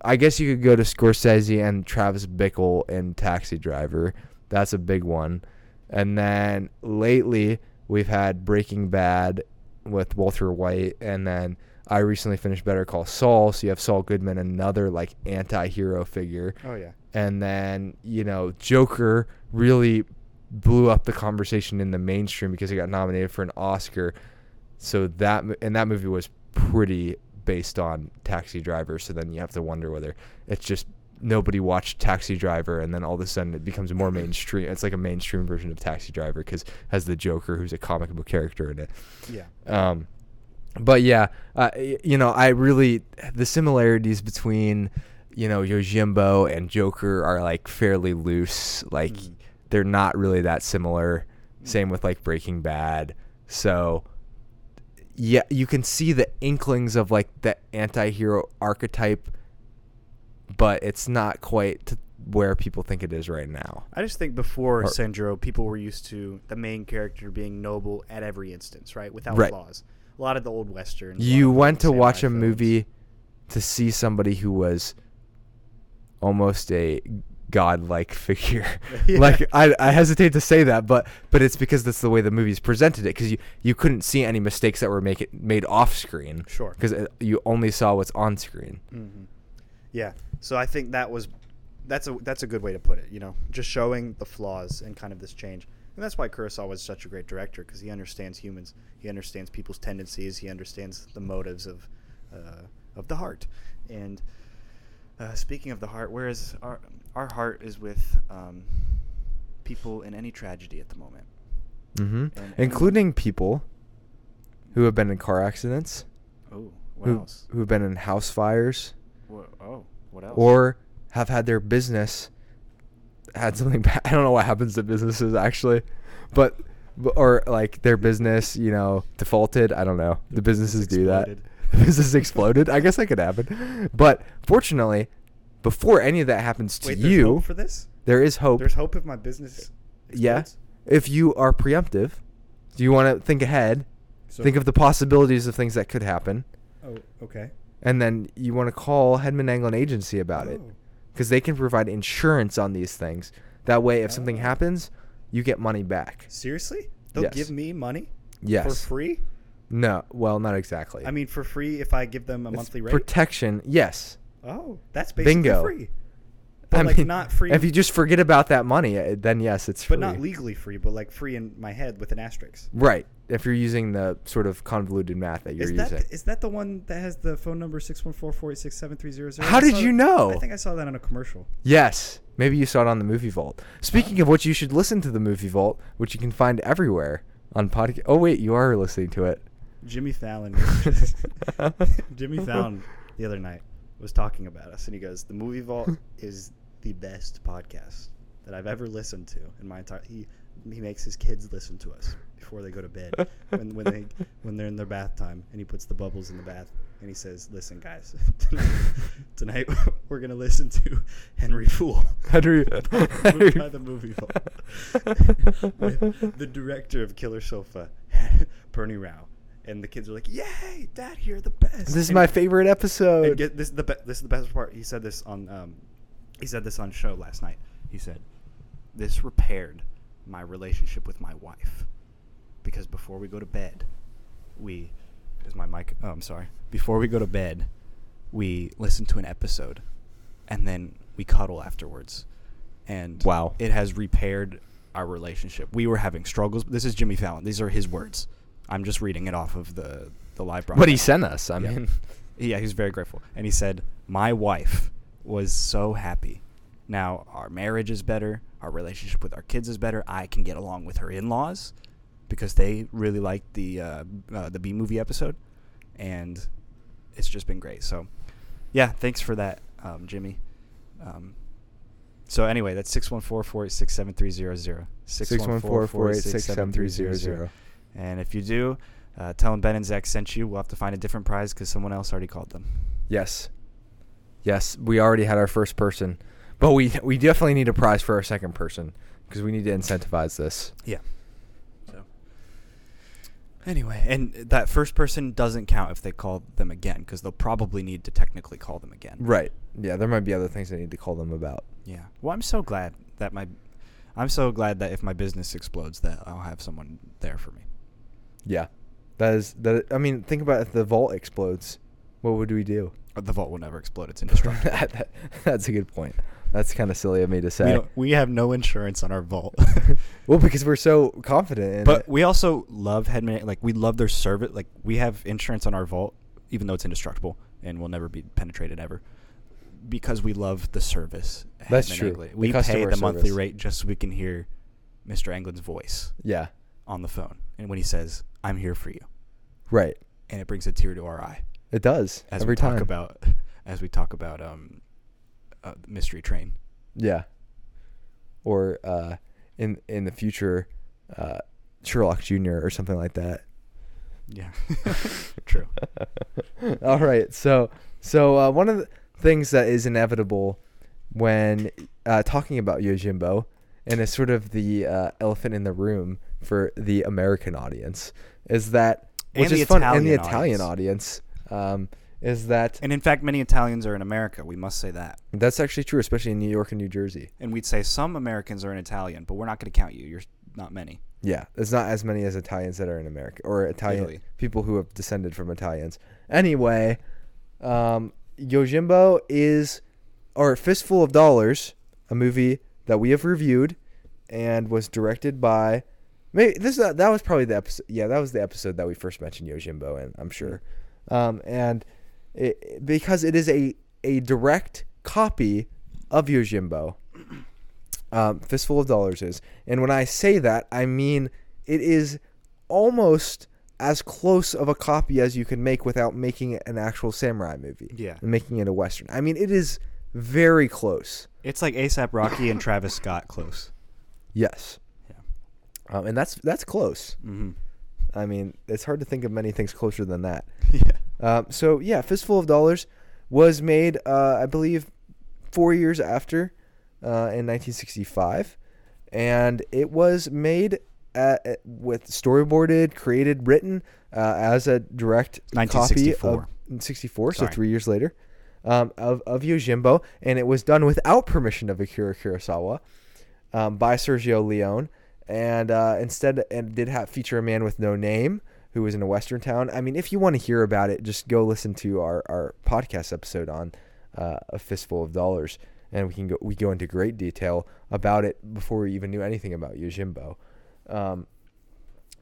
I guess you could go to Scorsese and Travis Bickle in Taxi Driver. That's a big one, and then lately we've had Breaking Bad with Walter White, and then I recently finished Better Call Saul, so you have Saul Goodman, another like anti-hero figure, Oh yeah. and then you know Joker really blew up the conversation in the mainstream because he got nominated for an Oscar. So that and that movie was pretty based on Taxi Driver. So then you have to wonder whether it's just nobody watched Taxi Driver, and then all of a sudden it becomes more mainstream. It's like a mainstream version of Taxi Driver because has the Joker, who's a comic book character in it. Yeah. Um, but yeah, uh, you know, I really the similarities between you know Yojimbo and Joker are like fairly loose. Like Mhm. they're not really that similar. Same with like Breaking Bad. So yeah, you can see the inklings of like the anti-hero archetype, but it's not quite to where people think it is right now. I just think before Or- Sanjuro, people were used to the main character being noble at every instance, right? Without Right. flaws. A lot of the old westerns. You went to watch a films. movie to see somebody who was almost a godlike figure. (laughs) (laughs) Yeah. Like I, I hesitate to say that, but but it's because that's the way the movies presented it. Because you, you couldn't see any mistakes that were make it made off screen. Sure. Because you only saw what's on screen. hmm Yeah. So I think that was that's a that's a good way to put it. You know, just showing the flaws and kind of this change, and that's why Kurosawa was such a great director because he understands humans, he understands people's tendencies, he understands the motives of uh, of the heart. And uh, speaking of the heart, where is our our heart is with um, people in any tragedy at the moment. hmm And Including people who have been in car accidents, Oh, what who else? who've been in house fires, Wha- oh, what else? or have had their business had something bad. (laughs) I don't know what happens to businesses actually, but or like their business, you know, defaulted. I don't know. The, businesses business do that. (laughs) The business exploded. I guess that could happen. But fortunately, before any of that happens to Wait, there's you, hope for this? there is hope. There's hope if my business. yeah. explodes? If you are preemptive, do you want to think ahead? So- think of the possibilities of things that could happen, Oh, okay. and then you want to call Hedman Anglin Agency about it Oh. because they can provide insurance on these things. That way, if something Oh. happens, you get money back. Seriously? They'll Yes. give me money Yes. for free? No, well, not exactly. I mean, for free if I give them a It's monthly rate. protection. Yes. Oh, that's basically Bingo. free. But like not free. If you just forget about that money, uh, then yes, it's free. but not legally free, but like free in my head with an asterisk. Right. If you're using the sort of convoluted math that you're Is that using. is that the one that has the phone number six one four four eight six seven three zero zero? How did you know? I think I saw that on a commercial. Yes. Maybe you saw it on the Movie Vault. Speaking of which, you should listen to the Movie Vault, which you can find everywhere on podcast. Oh wait, you are listening to it. Jimmy Fallon. (laughs) Jimmy Fallon the other night was talking about us, and he goes, "The Movie Vault (laughs) is the best podcast that I've ever listened to in my entire." He he makes his kids listen to us before they go to bed when when they (laughs) when they're in their bath time, and he puts the bubbles in the bath, and he says, "Listen, guys, (laughs) tonight, tonight we're gonna listen to Henry Fool." Henry. Moved by the movie vault. The director of Killer Sofa, Bernie Rao, and the kids are like, "Yay, Dad, you're the best!" This is And- my favorite And episode. get, this is the be- this is the best part. He said this on um, he said this on show last night. He said, "This repaired my relationship with my wife because before we go to bed, we is my mic. Oh, I'm sorry. Before we go to bed, we listen to an episode, and then we cuddle afterwards. And Wow. it has repaired our relationship. We were having struggles. This is Jimmy Fallon. These are his words. I'm just reading it off of the the live broadcast. what he sent us. I Yeah. mean, (laughs) Yeah, he was very grateful. And he said, My wife was so happy. Now our marriage is better. Our relationship with our kids is better. I can get along with her in laws because they really liked the uh, uh, the B movie episode, and it's just been great. So, yeah, thanks for that, um, Jimmy. Um, so anyway, that's 614-486-7300. 614-486-7300. And if you do, uh, tell them Ben and Zach sent you. We'll have to find a different prize because someone else already called them. Yes. Yes, we already had our first person, but we we definitely need a prize for our second person because we need to incentivize this. Yeah. So anyway, and that first person doesn't count if they call them again because they'll probably need to technically call them again. Right. Yeah, there might be other things I need to call them about. Yeah. Well, I'm so glad that my I'm so glad that if my business explodes that I'll have someone there for me. Yeah. That is that. I mean, think about if the vault explodes, what would we do? Uh, The vault will never explode. It's (laughs) indestructible. That- that's a good point. That's kind of silly of me to say. don't- we have no insurance on our vault. (laughs) (laughs) well, because we're so confident in but it. we also love Hedman. Like we love their service. Like we have insurance on our vault, even though it's indestructible and will never be penetrated ever, because we love the service. That's Hedman true. The We pay customer the monthly rate just so we can hear Mr. Anglin's voice Yeah. on the phone, and when he says, "I'm here for you," Right. and it brings a tear to our eye It does as every we talk time. about (laughs) as we talk about um, uh, Mystery Train. Yeah. Or uh, in in the future, uh, Sherlock Jr. or something like that. Yeah, (laughs) (laughs) true. All right. So so uh, one of the things that is inevitable when uh, talking about Yojimbo, and is sort of the uh, elephant in the room for the American audience, is that And which the is fun, and the Italian Italian audience, um, is that And in fact, many Italians are in America. We must say that. that's actually true, especially in New York and New Jersey. And we'd say some Americans are in Italian, but we're not going to count you. You're not many. Yeah, there's not as many as Italians that are in America or Italian Italy. people who have descended from Italians. Anyway, um, Yojimbo is, or Fistful of Dollars, a movie that we have reviewed, and was directed by. Maybe this that was probably the episode. Yeah, that was the episode that we first mentioned Yojimbo, and I'm sure, um, and it, because it is a a direct copy of Yojimbo um, Fistful of Dollars is. And when I say that, I mean it is almost as close of a copy as you can make without making it an actual samurai movie. Yeah. And making it a western. I mean, it is very close. It's like ASAP Rocky and Travis Scott close. Yes. Um, and that's that's close. Mm-hmm. I mean, it's hard to think of many things closer than that. (laughs) Yeah. Um, so yeah, Fistful of Dollars was made, uh, I believe, four years after, uh, in 1965, and it was made at, at- with storyboarded, created, written uh, as a direct copy of 1964. 64, so three years later, um, of of Yojimbo, and it was done without permission of Akira Kurosawa, um, by Sergio Leone, and uh, instead and did have feature a man with no name who was in a western town. I mean, if you want to hear about it, just go listen to our, our podcast episode on uh, a fistful of dollars, and we can go we go into great detail about it before we even knew anything about Yojimbo. Um,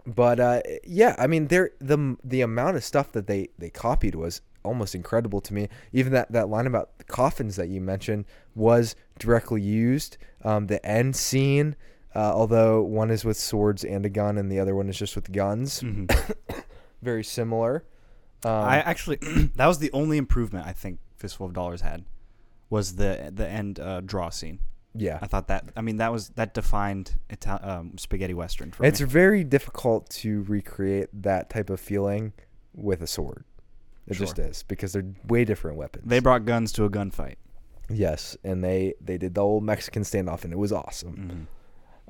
but uh, yeah, I mean, there the the amount of stuff that they they copied was almost incredible to me. Even that that line about the coffins that you mentioned was directly used. Um, the end scene, uh, although one is with swords and a gun, and the other one is just with guns, Mhm. (coughs) very similar. Um, I actually (coughs) that was the only improvement I think Fistful of Dollars had was the the end uh, draw scene. yeah, I thought that I mean that was that defined Ital- um, spaghetti western for it's me. very difficult to recreate that type of feeling with a sword. It just is because they're way different weapons. They brought guns to a gunfight. Yes, and they they did the old Mexican standoff, and it was awesome.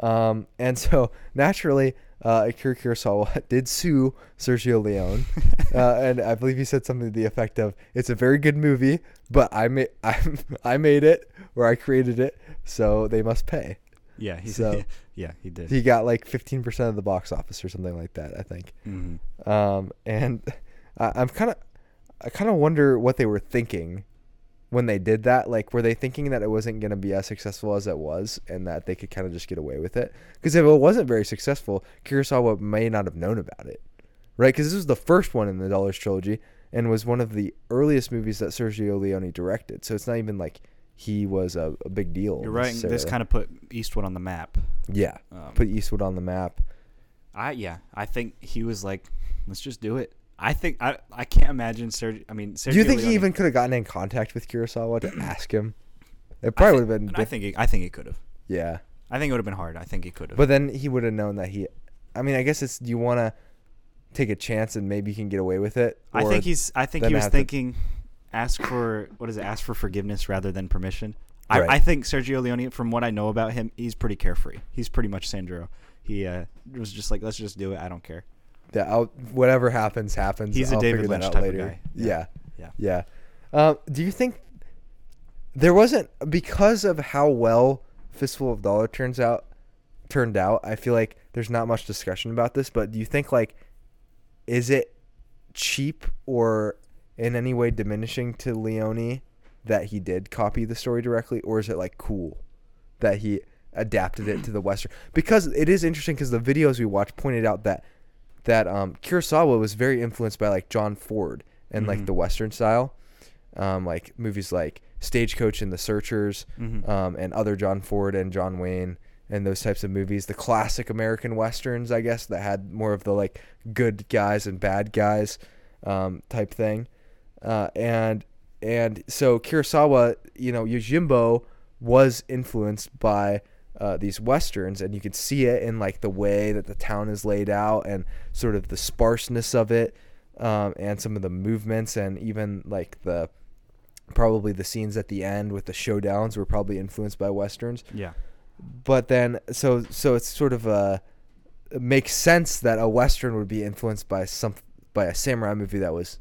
Um, and so (laughs) naturally, uh, Akira Kurosawa (laughs) did sue Sergio Leone, (laughs) uh, and I believe he said something to the effect of, "It's a very good movie, but I made I, I made it or I created it, so they must pay." Yeah, he So- yeah he did. He got like fifteen percent of the box office or something like that, I think. Mhm. Um, and I, I'm kind of I kind of wonder what they were thinking when they did that. Like, were they thinking that it wasn't going to be as successful as it was, and that they could kind of just get away with it? Because if it wasn't very successful, Kurosawa may not have known about it, right? Because this was the first one in the Dollars trilogy, and was one of the earliest movies that Sergio Leone directed. So it's not even like he was a, a big deal. You're right. This kind of put Eastwood on the map. yeah, Um, put Eastwood on the map. I yeah, I think he was like, let's just do it. I think I I can't imagine Sergio. I mean, Sergio Do you think Leone- he even could have gotten in contact with Kurosawa to (clears throat) ask him? It probably would have been. I think he, I think he could have. yeah, I think it would have been hard. I think he could have. but then he would have known that he. I mean, I guess it's. You want to take a chance and maybe you can get away with it? I think he's. I think he was have to- thinking, ask for what is it? Ask for forgiveness rather than permission. I, Right. I think Sergio Leone, from what I know about him, he's pretty carefree. He's pretty much Sanjuro. He uh, was just like, let's just do it. I don't care. Yeah, I'll, whatever happens, happens. He's a I'll David figure that Lynch out type of later. guy. Yeah, Yeah. yeah. Um, do you think there wasn't because of how well Fistful of Dollar turns out turned out? I feel like there's not much discussion about this, but do you think like is it cheap or in any way diminishing to Leone that he did copy the story directly, or is it like cool that he adapted it to the western? Because it is interesting because the videos we watched pointed out that that um, Kurosawa was very influenced by like John Ford and like Mhm. the western style, um, like movies like Stagecoach and The Searchers, Mhm. um, and other John Ford and John Wayne and those types of movies, the classic American westerns, I guess, that had more of the like good guys and bad guys um, type thing, uh, and and so Kurosawa, you know, Yojimbo was influenced by uh, these westerns, and you can see it in like the way that the town is laid out and sort of the sparseness of it, um, and some of the movements, and even like the probably the scenes at the end with the showdowns were probably influenced by westerns Yeah. but then so so it's sort of a it makes sense that a western would be influenced by some by a samurai movie that was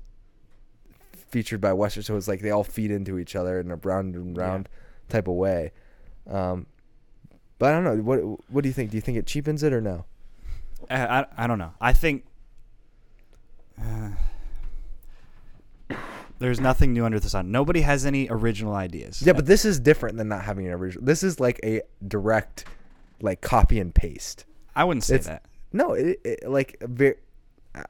featured by western so it's like they all feed into each other in a round and Yeah. round type of way um but i don't know what what do you think do you think it cheapens it or no I, I, I don't know. I think uh, there's nothing new under the sun. Nobody has any original ideas. yeah but this is different than not having an original this is like a direct like copy and paste I wouldn't say it's- that. no it, it like very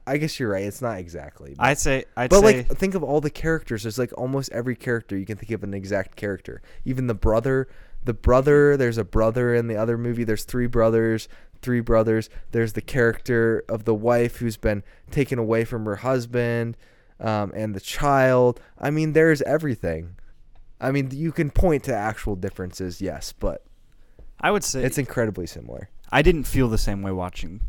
i guess you're right it's not exactly but- I'd say I'd but say like think of all the characters there's like almost every character you can think of an exact character even the brother the brother there's a brother in the other movie there's three brothers three brothers there's the character of the wife who's been taken away from her husband um, and the child i mean there's everything i mean you can point to actual differences yes but I would say it's incredibly similar I didn't feel the same way watching.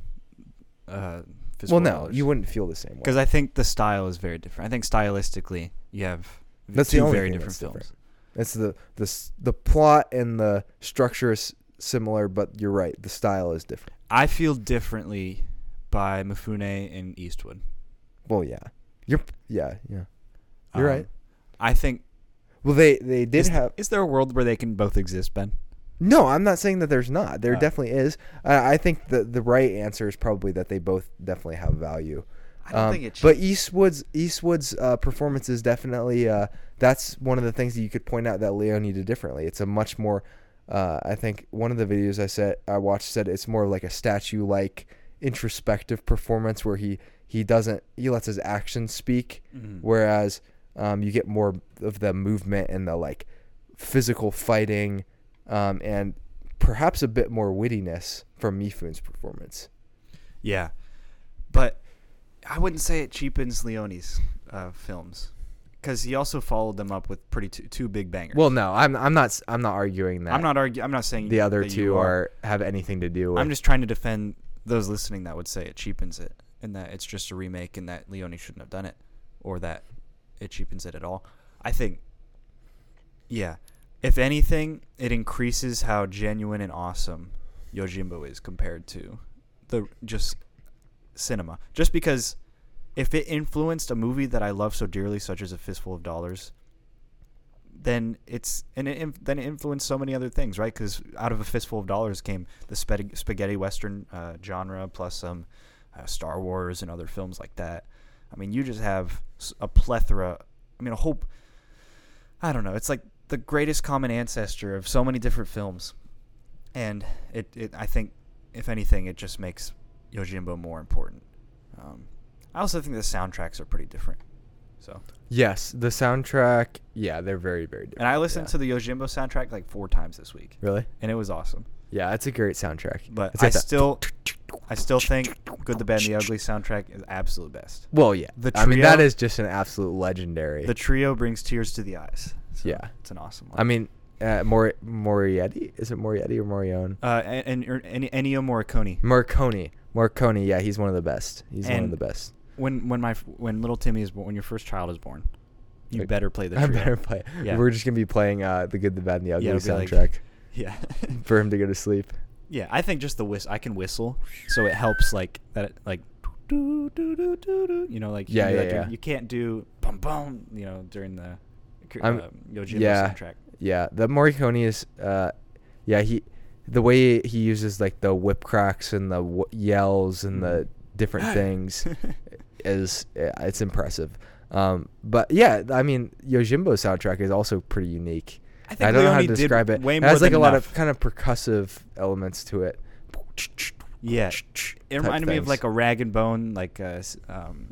Uh, well no you wouldn't feel the same way because I think the style is very different. I think stylistically you have That's two the only very different films. It's the the the plot and the structure is similar, but you're right. The style is different. I feel differently by Mifune and Eastwood. Well, yeah, you're yeah yeah. You're Um, right. I think Well, they they did is, have is there a world where they can both exist, Ben? no. I'm not saying that there's not. There Uh. definitely is. I, I think the the right answer is probably that they both definitely have value. I don't Um, think it. But Eastwood's Eastwood's uh, performance is definitely uh, that's one of the things that you could point out that Leone did differently. It's a much more, uh, I think one of the videos I said I watched said it's more like a statue like introspective performance where he he doesn't he lets his actions speak, Mhm. whereas um, you get more of the movement and the like physical fighting, um, and perhaps a bit more wittiness from Mifune's performance. Yeah, but I wouldn't say it cheapens Leone's uh, films because he also followed them up with pretty two, two big bangers. Well, no, I'm I'm not I'm not arguing that. I'm not arguing. I'm not saying the other two are have anything to do with. I'm just trying to defend those listening that would say it cheapens it and that it's just a remake and that Leone shouldn't have done it or that it cheapens it at all. I think, yeah, if anything, it increases how genuine and awesome Yojimbo is compared to the just cinema. Just because if it influenced a movie that I love so dearly, such as A Fistful of Dollars, then it's and it, then it influenced so many other things, right? Because out of a fistful of dollars came the spaghetti, western uh, genre, plus some uh, Star Wars and other films like that. I mean, you just have a plethora. I mean, a whole. I don't know. It's like the greatest common ancestor of so many different films, and it, it I think, if anything, it just makes Yojimbo more important. Um, I also think the soundtracks are pretty different. So, yes, the soundtrack. Yeah, they're very very different. and I listened yeah. to the Yojimbo soundtrack like four times this week, really. and it was awesome. Yeah, it's a great soundtrack. But It's I still, I still think "Good, the Bad, and the Ugly" soundtrack is absolute best. Well, yeah. The I mean, that is just an absolute legendary. The trio brings tears to the eyes. So Yeah. it's an awesome one. I mean, uh, Mor- Morietti. Is it Morietti or Morione? uh, and, and, and Ennio Morricone. Marconi. Marconi. Yeah, he's one of the best. He's one of the best. When when my when little Timmy is born, when your first child is born, you Like, better play the I better play. Yeah. We're just gonna be playing uh, the good, the bad, and the ugly Yeah, it'll like- soundtrack (laughs) Yeah. (laughs) for him to go to sleep. yeah, I think just the whist I can whistle, so it helps like that. It, like, do do do do do. You know, like you Yeah, can yeah, during- yeah. You can't do bum bum. You know, during the uh, I'm- Yojimbo yeah. soundtrack. Yeah, the Morricone is, uh, yeah, he, the way he uses like the whip cracks and the w- yells and the different (laughs) things, (laughs) is uh, it's impressive. Um, but yeah, I mean, Yojimbo's soundtrack is also pretty unique. I think I don't know how to describe it. it has like a than lot of kind of percussive elements to it. Yeah, it reminded me of like a Rag and Bone, like uh, s- um,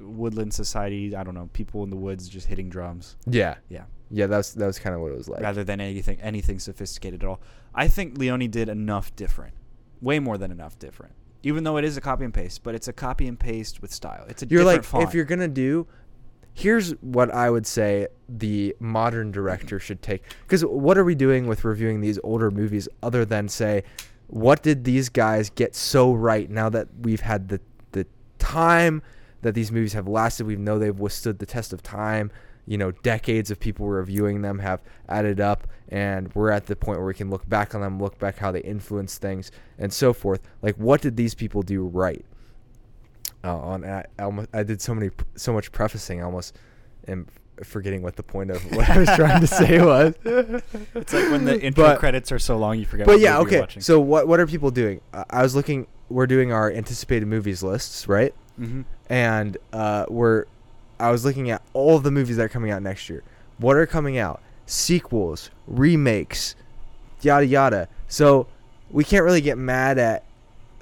Woodland Society. I don't know, people in the woods just hitting drums. Yeah, Yeah, yeah, that's that was kind of what it was like. rather than anything anything sophisticated at all. I think Leone did enough different, way more than enough different. Even though it is a copy and paste, but it's a copy and paste with style. It's a you're like font. if you're gonna do here's what i would say the modern director should take because what are we doing with reviewing these older movies other than say what did these guys get so right now that we've had the the time that these movies have lasted we know they've withstood the test of time you know decades of people reviewing them have added up and we're at the point where we can look back on them look back how they influence things and so forth like what did these people do right uh, on I, I almost I did so many so much prefacing I almost am forgetting what the point of (laughs) what I was trying to say was. it's like when the intro But- credits are so long, you forget. But what yeah, movie you're okay. watching. So what what are people doing? Uh, I was looking. We're doing our anticipated movies lists, right? hmm And uh, we're I was looking at all the movies that are coming out next year. What are coming out? Sequels, remakes, yada yada. So we can't really get mad at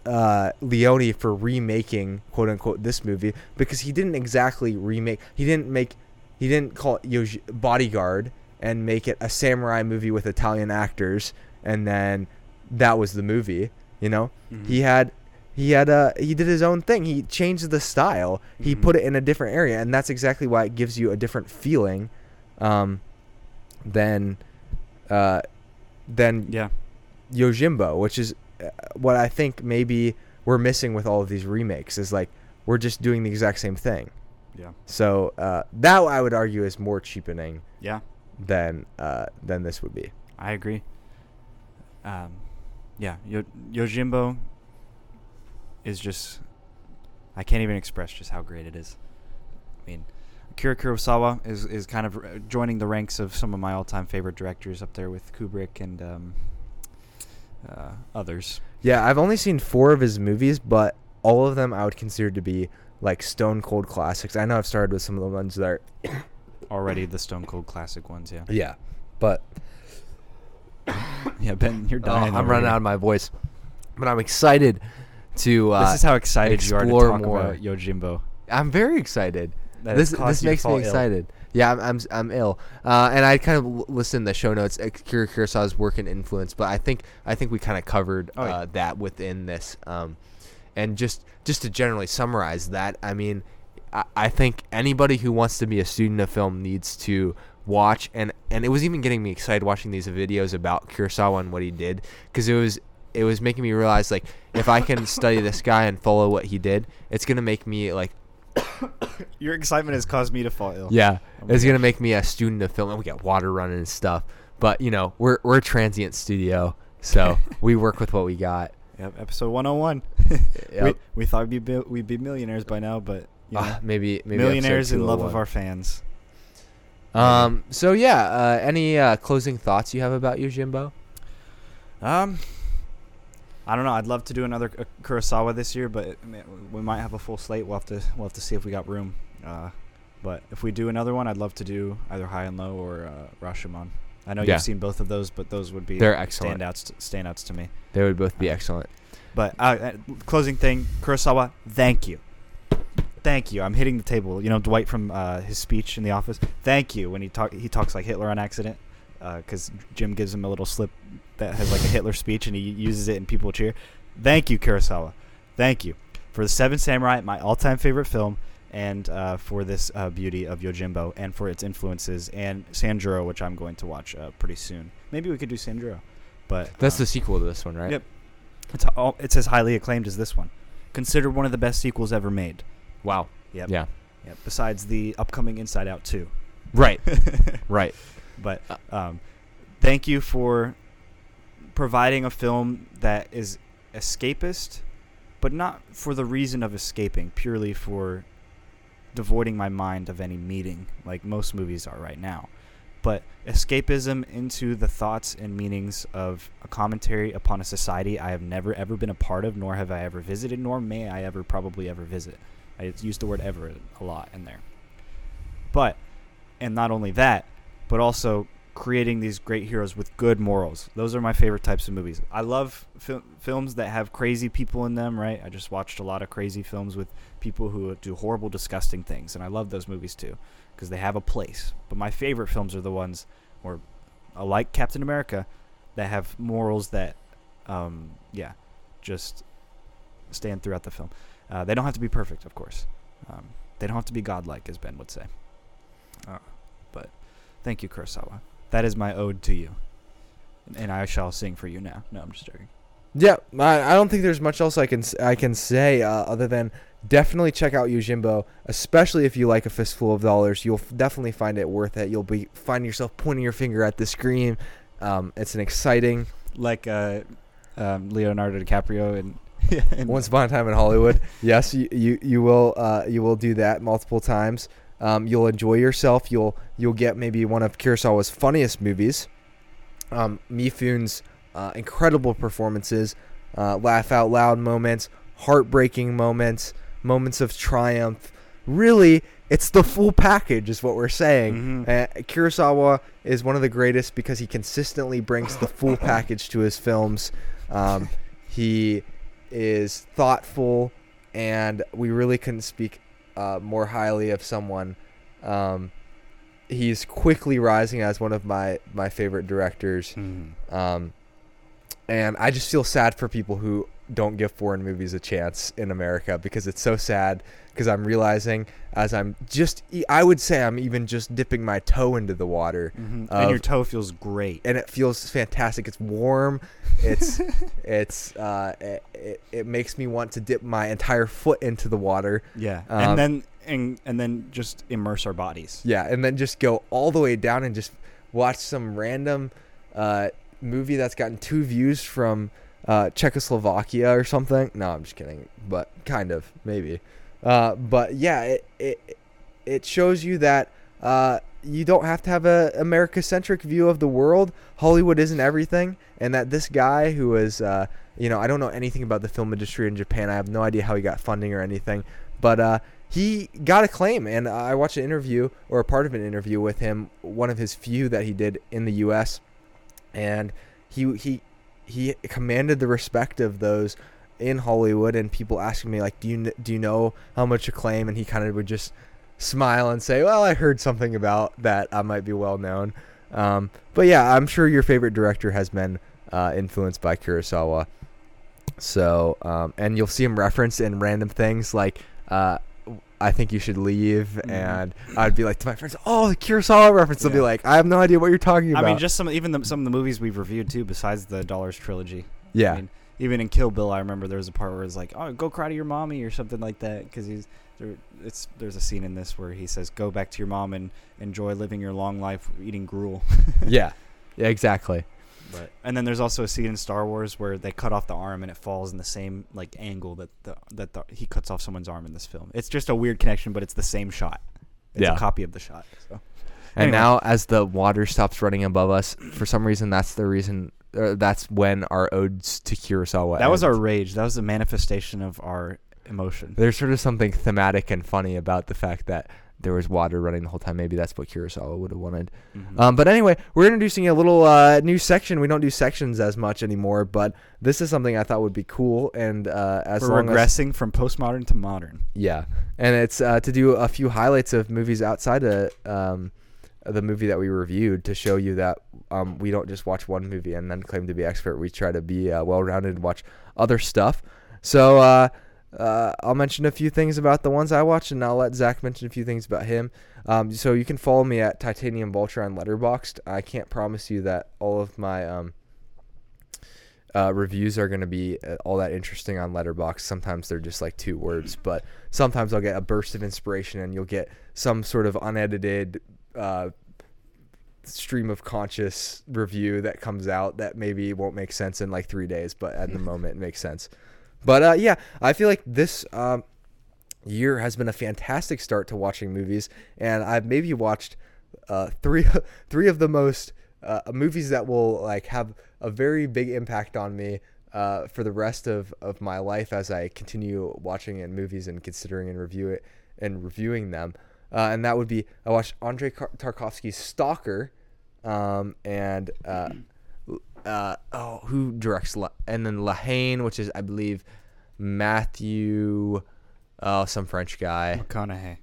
uh, Leone for remaking quote unquote this movie because he didn't exactly remake. He didn't make. He didn't call it Yoj- Bodyguard and make it a samurai movie with Italian actors, and then that was the movie. You know, Mhm. he had. He had a he did his own thing. He changed the style. He Mhm. put it in a different area, and that's exactly why it gives you a different feeling, um, than, uh, than yeah, Yojimbo, which is uh, what I think maybe we're missing with all of these remakes is like we're just doing the exact same thing. yeah, So uh, that I would argue is more cheapening yeah. than uh, than this would be. I agree. Um, yeah, Yo- Yojimbo is just. I can't even express just how great it is. I mean, Akira Kurosawa is is kind of uh, joining the ranks of some of my all-time favorite directors, up there with Kubrick and um, uh, others. Yeah, I've only seen four of his movies, but all of them I would consider to be like stone cold classics. I know I've started with some of the ones that are (coughs) Already the Stone Cold classic ones, yeah. yeah, but (coughs) Yeah, Ben, you're Oh, dying. I'm running here. out of my voice, but I'm excited to. Uh, this is how excited you are to talk more. about Yojimbo. I'm very excited. That this this makes me fall ill. excited. Yeah, I'm I'm I'm ill, uh, and I kind of listened to the show notes, Akira Kurosawa's work and influence, but I think I think we kind of covered Oh, yeah. uh, that within this, um, and just just to generally summarize that, I mean, I, I think anybody who wants to be a student of film needs to watch, and and it was even getting me excited watching these videos about Kurosawa and what he did, because it was it was making me realize like if I can study this guy and follow what he did, it's gonna make me like (coughs) Your excitement has caused me to fall ill. yeah, Oh my it's gonna make me a student of film, and we got water running and stuff. But you know, we're we're a transient studio, so (laughs) we work with what we got. Yep, episode 101. (laughs) Yep. we, we thought we'd be, we'd be millionaires by now, but you know, Ah, maybe maybe millionaires in love of our fans. Um. So yeah. Uh, any uh, closing thoughts you have about Yojimbo? Um, I don't know. I'd love to do another uh, Kurosawa this year, but we might have a full slate. We'll have to we'll have to see if we got room. Uh, but if we do another one, I'd love to do either High and Low or uh, Rashomon. I know Yeah. you've seen both of those, but those would be They're excellent. standouts to, standouts to me. They would both be excellent. But uh, uh, closing thing, Kurosawa, thank you. Thank you. I'm hitting the table. You know Dwight from uh, his speech in the office. Thank you when he talk he talks like Hitler on accident, because Jim gives him a little slip that has like a Hitler speech and he uses it and people cheer. Thank you, Kurosawa. Thank you for the Seven Samurai, my all-time favorite film, and uh, for this uh, beauty of Yojimbo and for its influences and Sanjuro, which I'm going to watch uh, pretty soon. Maybe we could do Sanjuro, but That's uh, the sequel to this one, right? Yep. it's all, it's as highly acclaimed as this one. Considered one of the best sequels ever made. Wow. Yep. Yeah. Yep. Besides the upcoming Inside Out 2. Right. (laughs) right. But Uh, um, thank you for providing a film that is escapist, but not for the reason of escaping, purely for devoiding my mind of any meaning, like most movies are right now. but escapism into the thoughts and meanings of a commentary upon a society I have never ever been a part of, nor have I ever visited, nor may I ever probably ever visit. I use the word ever a lot in there. But, and not only that, but also creating these great heroes with good morals. Those are my favorite types of movies. I love fil- films that have crazy people in them, right? I just watched a lot of crazy films with people who do horrible, disgusting things, and I love those movies too because they have a place. But my favorite films are the ones, where, uh, like Captain America, that have morals that, um, yeah, just stand throughout the film. Uh, they don't have to be perfect, of course. Um, they don't have to be godlike, as Ben would say. Uh, thank you, Kurosawa. That is my ode to you, and I shall sing for you now. No, I'm just joking. Yeah, I, I don't think there's much else I can I can say uh, other than definitely check out Yojimbo, especially if you like a fistful of dollars. You'll f- definitely find it worth it. You'll be finding yourself pointing your finger at the screen. Um, it's an exciting Like uh, um, Leonardo DiCaprio and (laughs) Once Upon a Time in Hollywood. (laughs) Yes, you you, you will uh, you will do that multiple times. Um, you'll enjoy yourself. You'll you'll get maybe one of Kurosawa's funniest movies. Um, Mifune's uh, incredible performances, uh, laugh out loud moments, heartbreaking moments, moments of triumph. Really, it's the full package, is what we're saying. Mhm. Uh, Kurosawa is one of the greatest because he consistently brings the full (coughs) package to his films. Um, he is thoughtful, and we really couldn't speak uh, more highly of someone. Um, he's quickly rising as one of my, my favorite directors. Mhm. Um, and I just feel sad for people who don't give foreign movies a chance in America because it's so sad. Because I'm realizing as I'm just, I would say I'm even just dipping my toe into the water, Mhm. of- and your toe feels great. and it feels fantastic. It's warm. It's, (laughs) it's, uh, it, it, it makes me want to dip my entire foot into the water. Yeah, Um, and then and and then just immerse our bodies. Yeah, and then just go all the way down and just watch some random uh, movie that's gotten two views from uh, Czechoslovakia or something. No, I'm just kidding, but kind of maybe. Uh, but yeah, it it it shows you that uh, you don't have to have a America-centric view of the world. Hollywood isn't everything, and that this guy who is, uh, you know, I don't know anything about the film industry in Japan. I have no idea how he got funding or anything, but uh, he got a claim. And I watched an interview or a part of an interview with him, one of his few that he did in the U.S., and he he he commanded the respect of those in Hollywood and people asking me like do you do you know how much acclaim and he kind of would just smile and say well I heard something about that I might be well known um, but yeah I'm sure your favorite director has been uh, influenced by Kurosawa so um, and you'll see him referenced in random things like uh, I think you should leave Mhm. and I'd be like to my friends oh the Kurosawa reference they'll be like I have no idea what you're talking about." I mean, just some even the, some of the movies we've reviewed too, besides the Dollars trilogy. yeah I mean, even in Kill Bill, I remember there was a part where it's like, "Oh, go cry to your mommy" or something like that, because he's there. It's there's a scene in this where he says, "Go back to your mom and enjoy living your long life eating gruel." (laughs) yeah yeah exactly But and then there's also a scene in Star Wars where they cut off the arm and it falls in the same like angle that the that the, he cuts off someone's arm in this film. It's just a weird connection, but it's the same shot. It's Yeah. a copy of the shot. So And Anyway. now, as the water stops running above us, for some reason, that's the reason. Or that's when our odes to Kurosawa. that was our rage. That was a manifestation of our emotion. There's sort of something thematic and funny about the fact that there was water running the whole time. Maybe that's what Kurosawa would have wanted. Mhm. Um, but anyway, we're introducing a little uh, new section. We don't do sections as much anymore, but this is something I thought would be cool. And uh, as We're long as regressing from postmodern to modern. Yeah, and it's uh, to do a few highlights of movies outside of um, the movie that we reviewed to show you that um, we don't just watch one movie and then claim to be expert. We try to be uh, well-rounded and watch other stuff. So uh, I'll mention a few things about the ones I watched, and I'll let Zach mention a few things about him. Um, so you can follow me at Titanium Vulture on Letterboxd. I can't promise you that all of my um, uh, reviews are going to be uh, all that interesting on Letterboxd. Sometimes they're just like two words, but sometimes I'll get a burst of inspiration, and you'll get some sort of unedited uh, stream of conscious review that comes out that maybe won't make sense in like three days, but at the (laughs) moment it makes sense. But uh, yeah, I feel like this um, year has been a fantastic start to watching movies, and I've maybe watched uh, three (laughs) three of the most uh, movies that will like have a very big impact on me uh, for the rest of, of my life as I continue watching in movies and considering and review it and reviewing them. Uh, and that would be I watched Andrei Tarkovsky's Stalker, um, and uh, oh who directs La- and then La Haine, which is I believe Matthew, oh some French guy. McConaughey.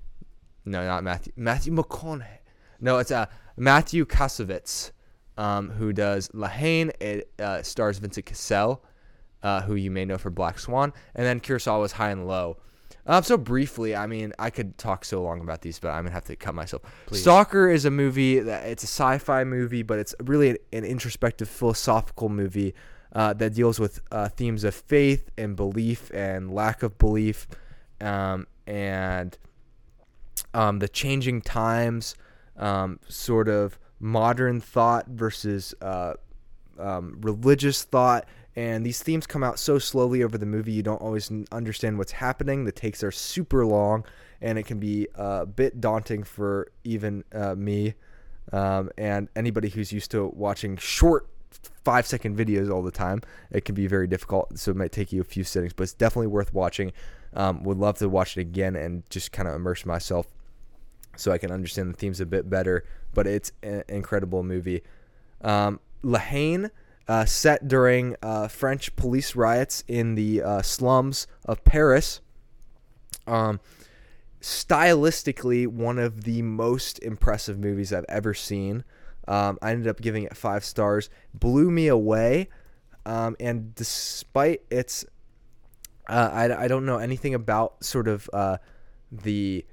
No, not Matthew. Matthew McConaughey. No, it's uh, Matthew Kassovitz, um, who does La Haine. It uh, stars Vincent Cassel, uh, who you may know for Black Swan, and then Kurosawa's High and Low. Um, so briefly, I mean, I could talk so long about these, but I'm gonna have to cut myself. Please. Stalker is a movie that it's a sci-fi movie, but it's really an, an introspective, philosophical movie uh, that deals with uh, themes of faith and belief and lack of belief, um, and um, the changing times, um, sort of modern thought versus uh, um, religious thought. And these themes come out so slowly over the movie, you don't always understand what's happening. The takes are super long, and it can be a bit daunting for even uh, me um, and anybody who's used to watching short five second videos all the time. It can be very difficult, so it might take you a few settings, but it's definitely worth watching. Um, would love to watch it again and just kind of immerse myself so I can understand the themes a bit better. But it's an incredible movie. Um, La Haine, uh, set during uh, French police riots in the uh, slums of Paris. Um, stylistically, one of the most impressive movies I've ever seen. Um, I ended up giving it five stars. Blew me away. Um, and despite its, uh, I, I don't know anything about sort of uh, the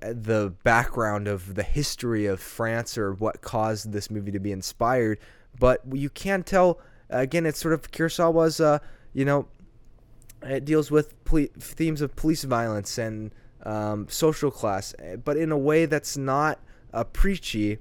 the background of the history of France or what caused this movie to be inspired, but you can tell again it's sort of Kurosawa's uh, you know it deals with ple- themes of police violence and um, social class, eh, but in a way that's not uh, preachy,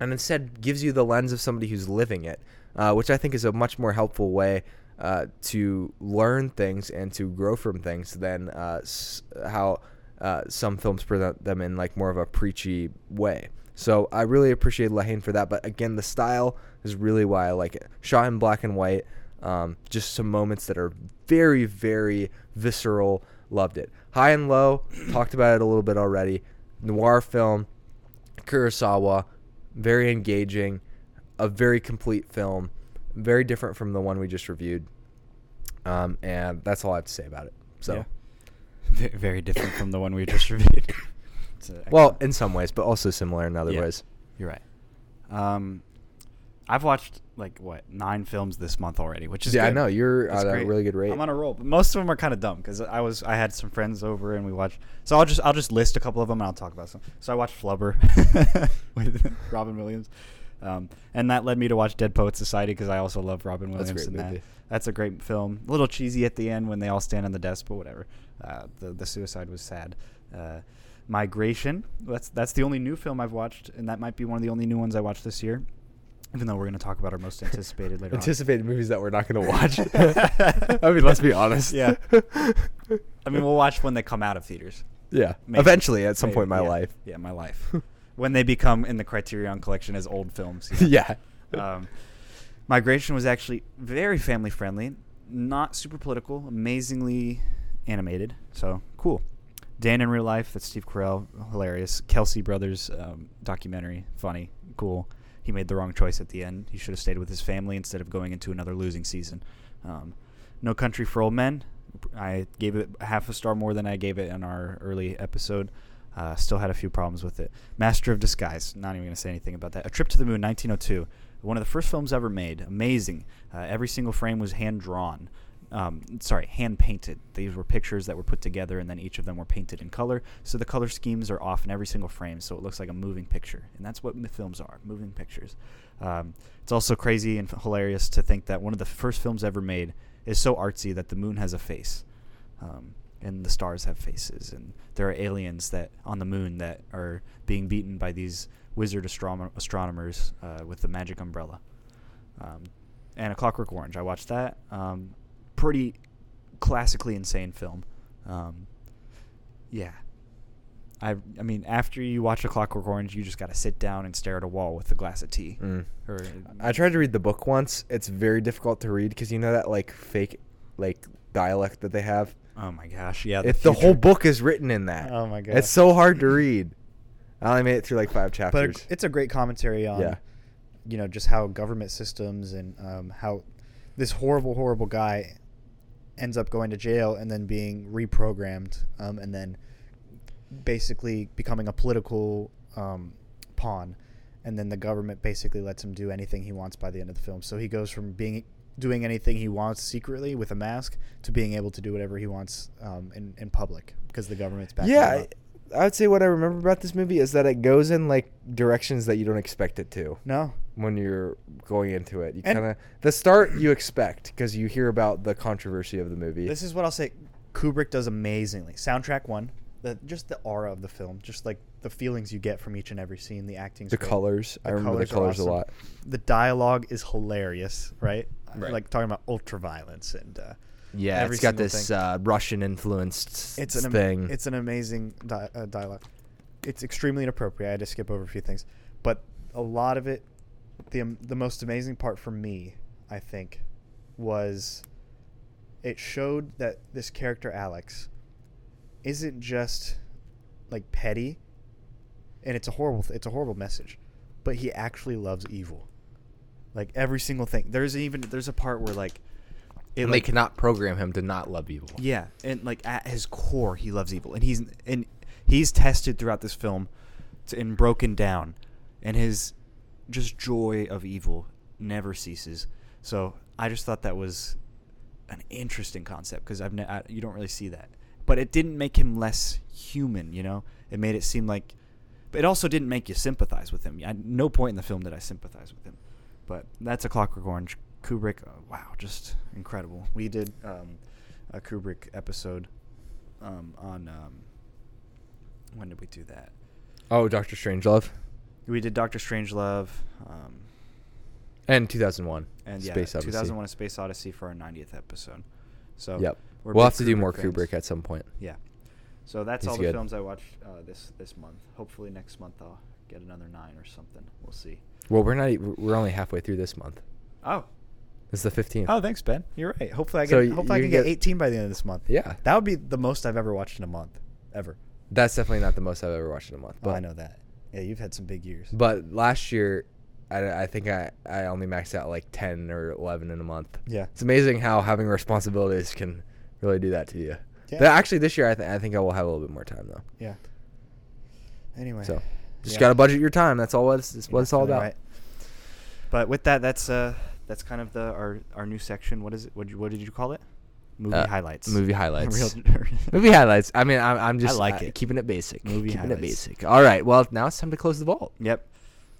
and instead gives you the lens of somebody who's living it, uh, which I think is a much more helpful way uh, to learn things and to grow from things than uh, s- how uh, some films present them in like more of a preachy way. So I really appreciate La Haine for that. But again, the style is really why I like it. Shot in black and white. Um, just some moments that are very, very visceral. Loved it. High and low. (clears throat) talked about it a little bit already. Noir film. Kurosawa. Very engaging. A very complete film. Very different from the one we just reviewed. Um, and that's all I have to say about it. So. Yeah. Ve- (laughs) Very different from the one we just reviewed. (laughs) It's a- Well, in some ways, but also similar in other Yeah. ways. You're right. Um, I've watched like what nine films this month already, which is yeah, I know you're That's at a really good rate. I'm on a roll, but most of them are kind of dumb because I was I had some friends over and we watched. So I'll just I'll just list a couple of them and I'll talk about some. So I watched Flubber (laughs) with Robin Williams, um, and that led me to watch Dead Poet Society because I also love Robin That's Williams. great in that. That's a great film. A little cheesy at the end when they all stand on the desk, but whatever. Uh, the the suicide was sad. Uh, Migration. That's that's the only new film I've watched, and that might be one of the only new ones I watched this year. Even though we're going to talk about our most anticipated later on. Anticipated movies that we're not going to watch. (laughs) I mean, let's be honest. Yeah. (laughs) I mean, we'll watch when they come out of theaters. yeah. Maybe. Eventually, at some Maybe, point in my yeah. life. Yeah, my life. (laughs) when they become in the Criterion Collection as old films. yeah. um, Migration was actually very family friendly, not super political, amazingly animated. So cool. Dan in Real Life, that's Steve Carell, hilarious. Kelce Brothers um, documentary, funny, cool. He made the wrong choice at the end. He should have stayed with his family instead of going into another losing season. Um, no Country for Old Men. I gave it half a star more than I gave it in our early episode. Uh, still had a few problems with it. Master of Disguise. Not even going to say anything about that. A Trip to the Moon, 1902. One of the first films ever made. Amazing. Uh, every single frame was hand drawn. Um, sorry, hand painted. These were pictures that were put together, and then each of them were painted in color. So the color schemes are off in every single frame, so it looks like a moving picture. And that's what the films are moving pictures. Um, it's also crazy and hilarious to think that one of the first films ever made is so artsy that the moon has a face. Um, and the stars have faces, and there are aliens that on the moon that are being beaten by these wizard astronomers uh, with the magic umbrella. Um, and A Clockwork Orange, I watched that. Um, pretty classically insane film. Um, yeah, I I mean, after you watch A Clockwork Orange, you just got to sit down and stare at a wall with a glass of tea. Mm. Or I tried to read the book once. It's very difficult to read because you know that like fake like dialect that they have. oh my gosh, yeah. If the whole book is written in that. Oh my god. It's so hard to read. I only made it through like five chapters. it- it's a great commentary on Yeah. you know just how government systems and um, how this horrible horrible guy ends up going to jail and then being reprogrammed um, and then basically becoming a political um, pawn. And then the government basically lets him do anything he wants by the end of the film. So he goes from being doing anything he wants secretly with a mask to being able to do whatever he wants um, in, in public because the government's back yeah, I, I would say what I remember about this movie is that it goes in like directions that you don't expect it to. No when you're going into it. You kind of the start you expect because you hear about the controversy of the movie. This is what I'll say. Kubrick does amazingly. Soundtrack one, the just the aura of the film, just like the feelings you get from each and every scene, the acting. the colors. I The remember colors the are colors a lot. The dialogue is hilarious, right? Right. Like talking about ultra violence and uh, Yeah, every it's got this uh, Russian influenced it's an am- thing. It's an amazing di- uh, dialogue. It's extremely inappropriate. I had to skip over a few things, but a lot of it, the um, the most amazing part for me, I think, was it showed that this character Alex isn't just like petty, and it's a horrible th- it's a horrible message, but he actually loves evil. Like every single thing. There's even there's a part where like it and like, they cannot program him to not love evil. Yeah, and like at his core, he loves evil, and he's and he's tested throughout this film, to, and broken down, and his just joy of evil never ceases. So I just thought that was an interesting concept because I've ne- I, you don't really see that, but it didn't make him less human. You know, it made it seem like, but it also didn't make you sympathize with him. At no point in the film did I sympathize with him. But that's a Clockwork Orange. Kubrick, uh, wow, just incredible. We did um, a Kubrick episode um, on um, when did we do that? Oh, Doctor Strangelove We did Doctor Strangelove um, and 2001. and yeah, Space Odyssey. 2001: A Space Odyssey for our 90th episode. So Yep. we're We'll have to do more fans. Kubrick at some point. Yeah. So that's He's all the good. films I watched uh, this this month. Hopefully next month I'll get another nine or something. We'll see. Well, we're not. We're only halfway through this month. Oh. It's the 15th. Oh, thanks, Ben. You're right. Hopefully, I get. So hopefully, I can get, get- 18 by the end of this month. Yeah. that would be the most I've ever watched in a month, ever. That's definitely not the most I've ever watched in a month. But But I know that. Yeah, you've had some big years. But last year, I, I think I, I only maxed out like 10 or 11 in a month. Yeah. It's amazing how having responsibilities can really do that to you. Yeah. But actually, this year, I, th- I think I will have a little bit more time, though. Yeah. Anyway. So just Yeah. got to budget your time. That's all it's, it's what it's all about. right. But with that, that's uh that's kind of the our our new section. What is it? What, what did you call it? Movie Uh, highlights. Movie highlights. (laughs) Real- movie highlights. I mean, I'm, I'm just like uh, it. keeping it basic. Movie keeping highlights. it basic. All right. Well, now it's time to close the vault. Yep.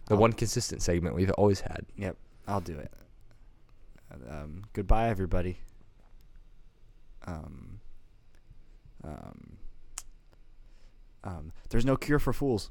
The I'll- one consistent segment we've always had. Yep. I'll do it. Um, goodbye, everybody. Um, um, um, there's no cure for fools.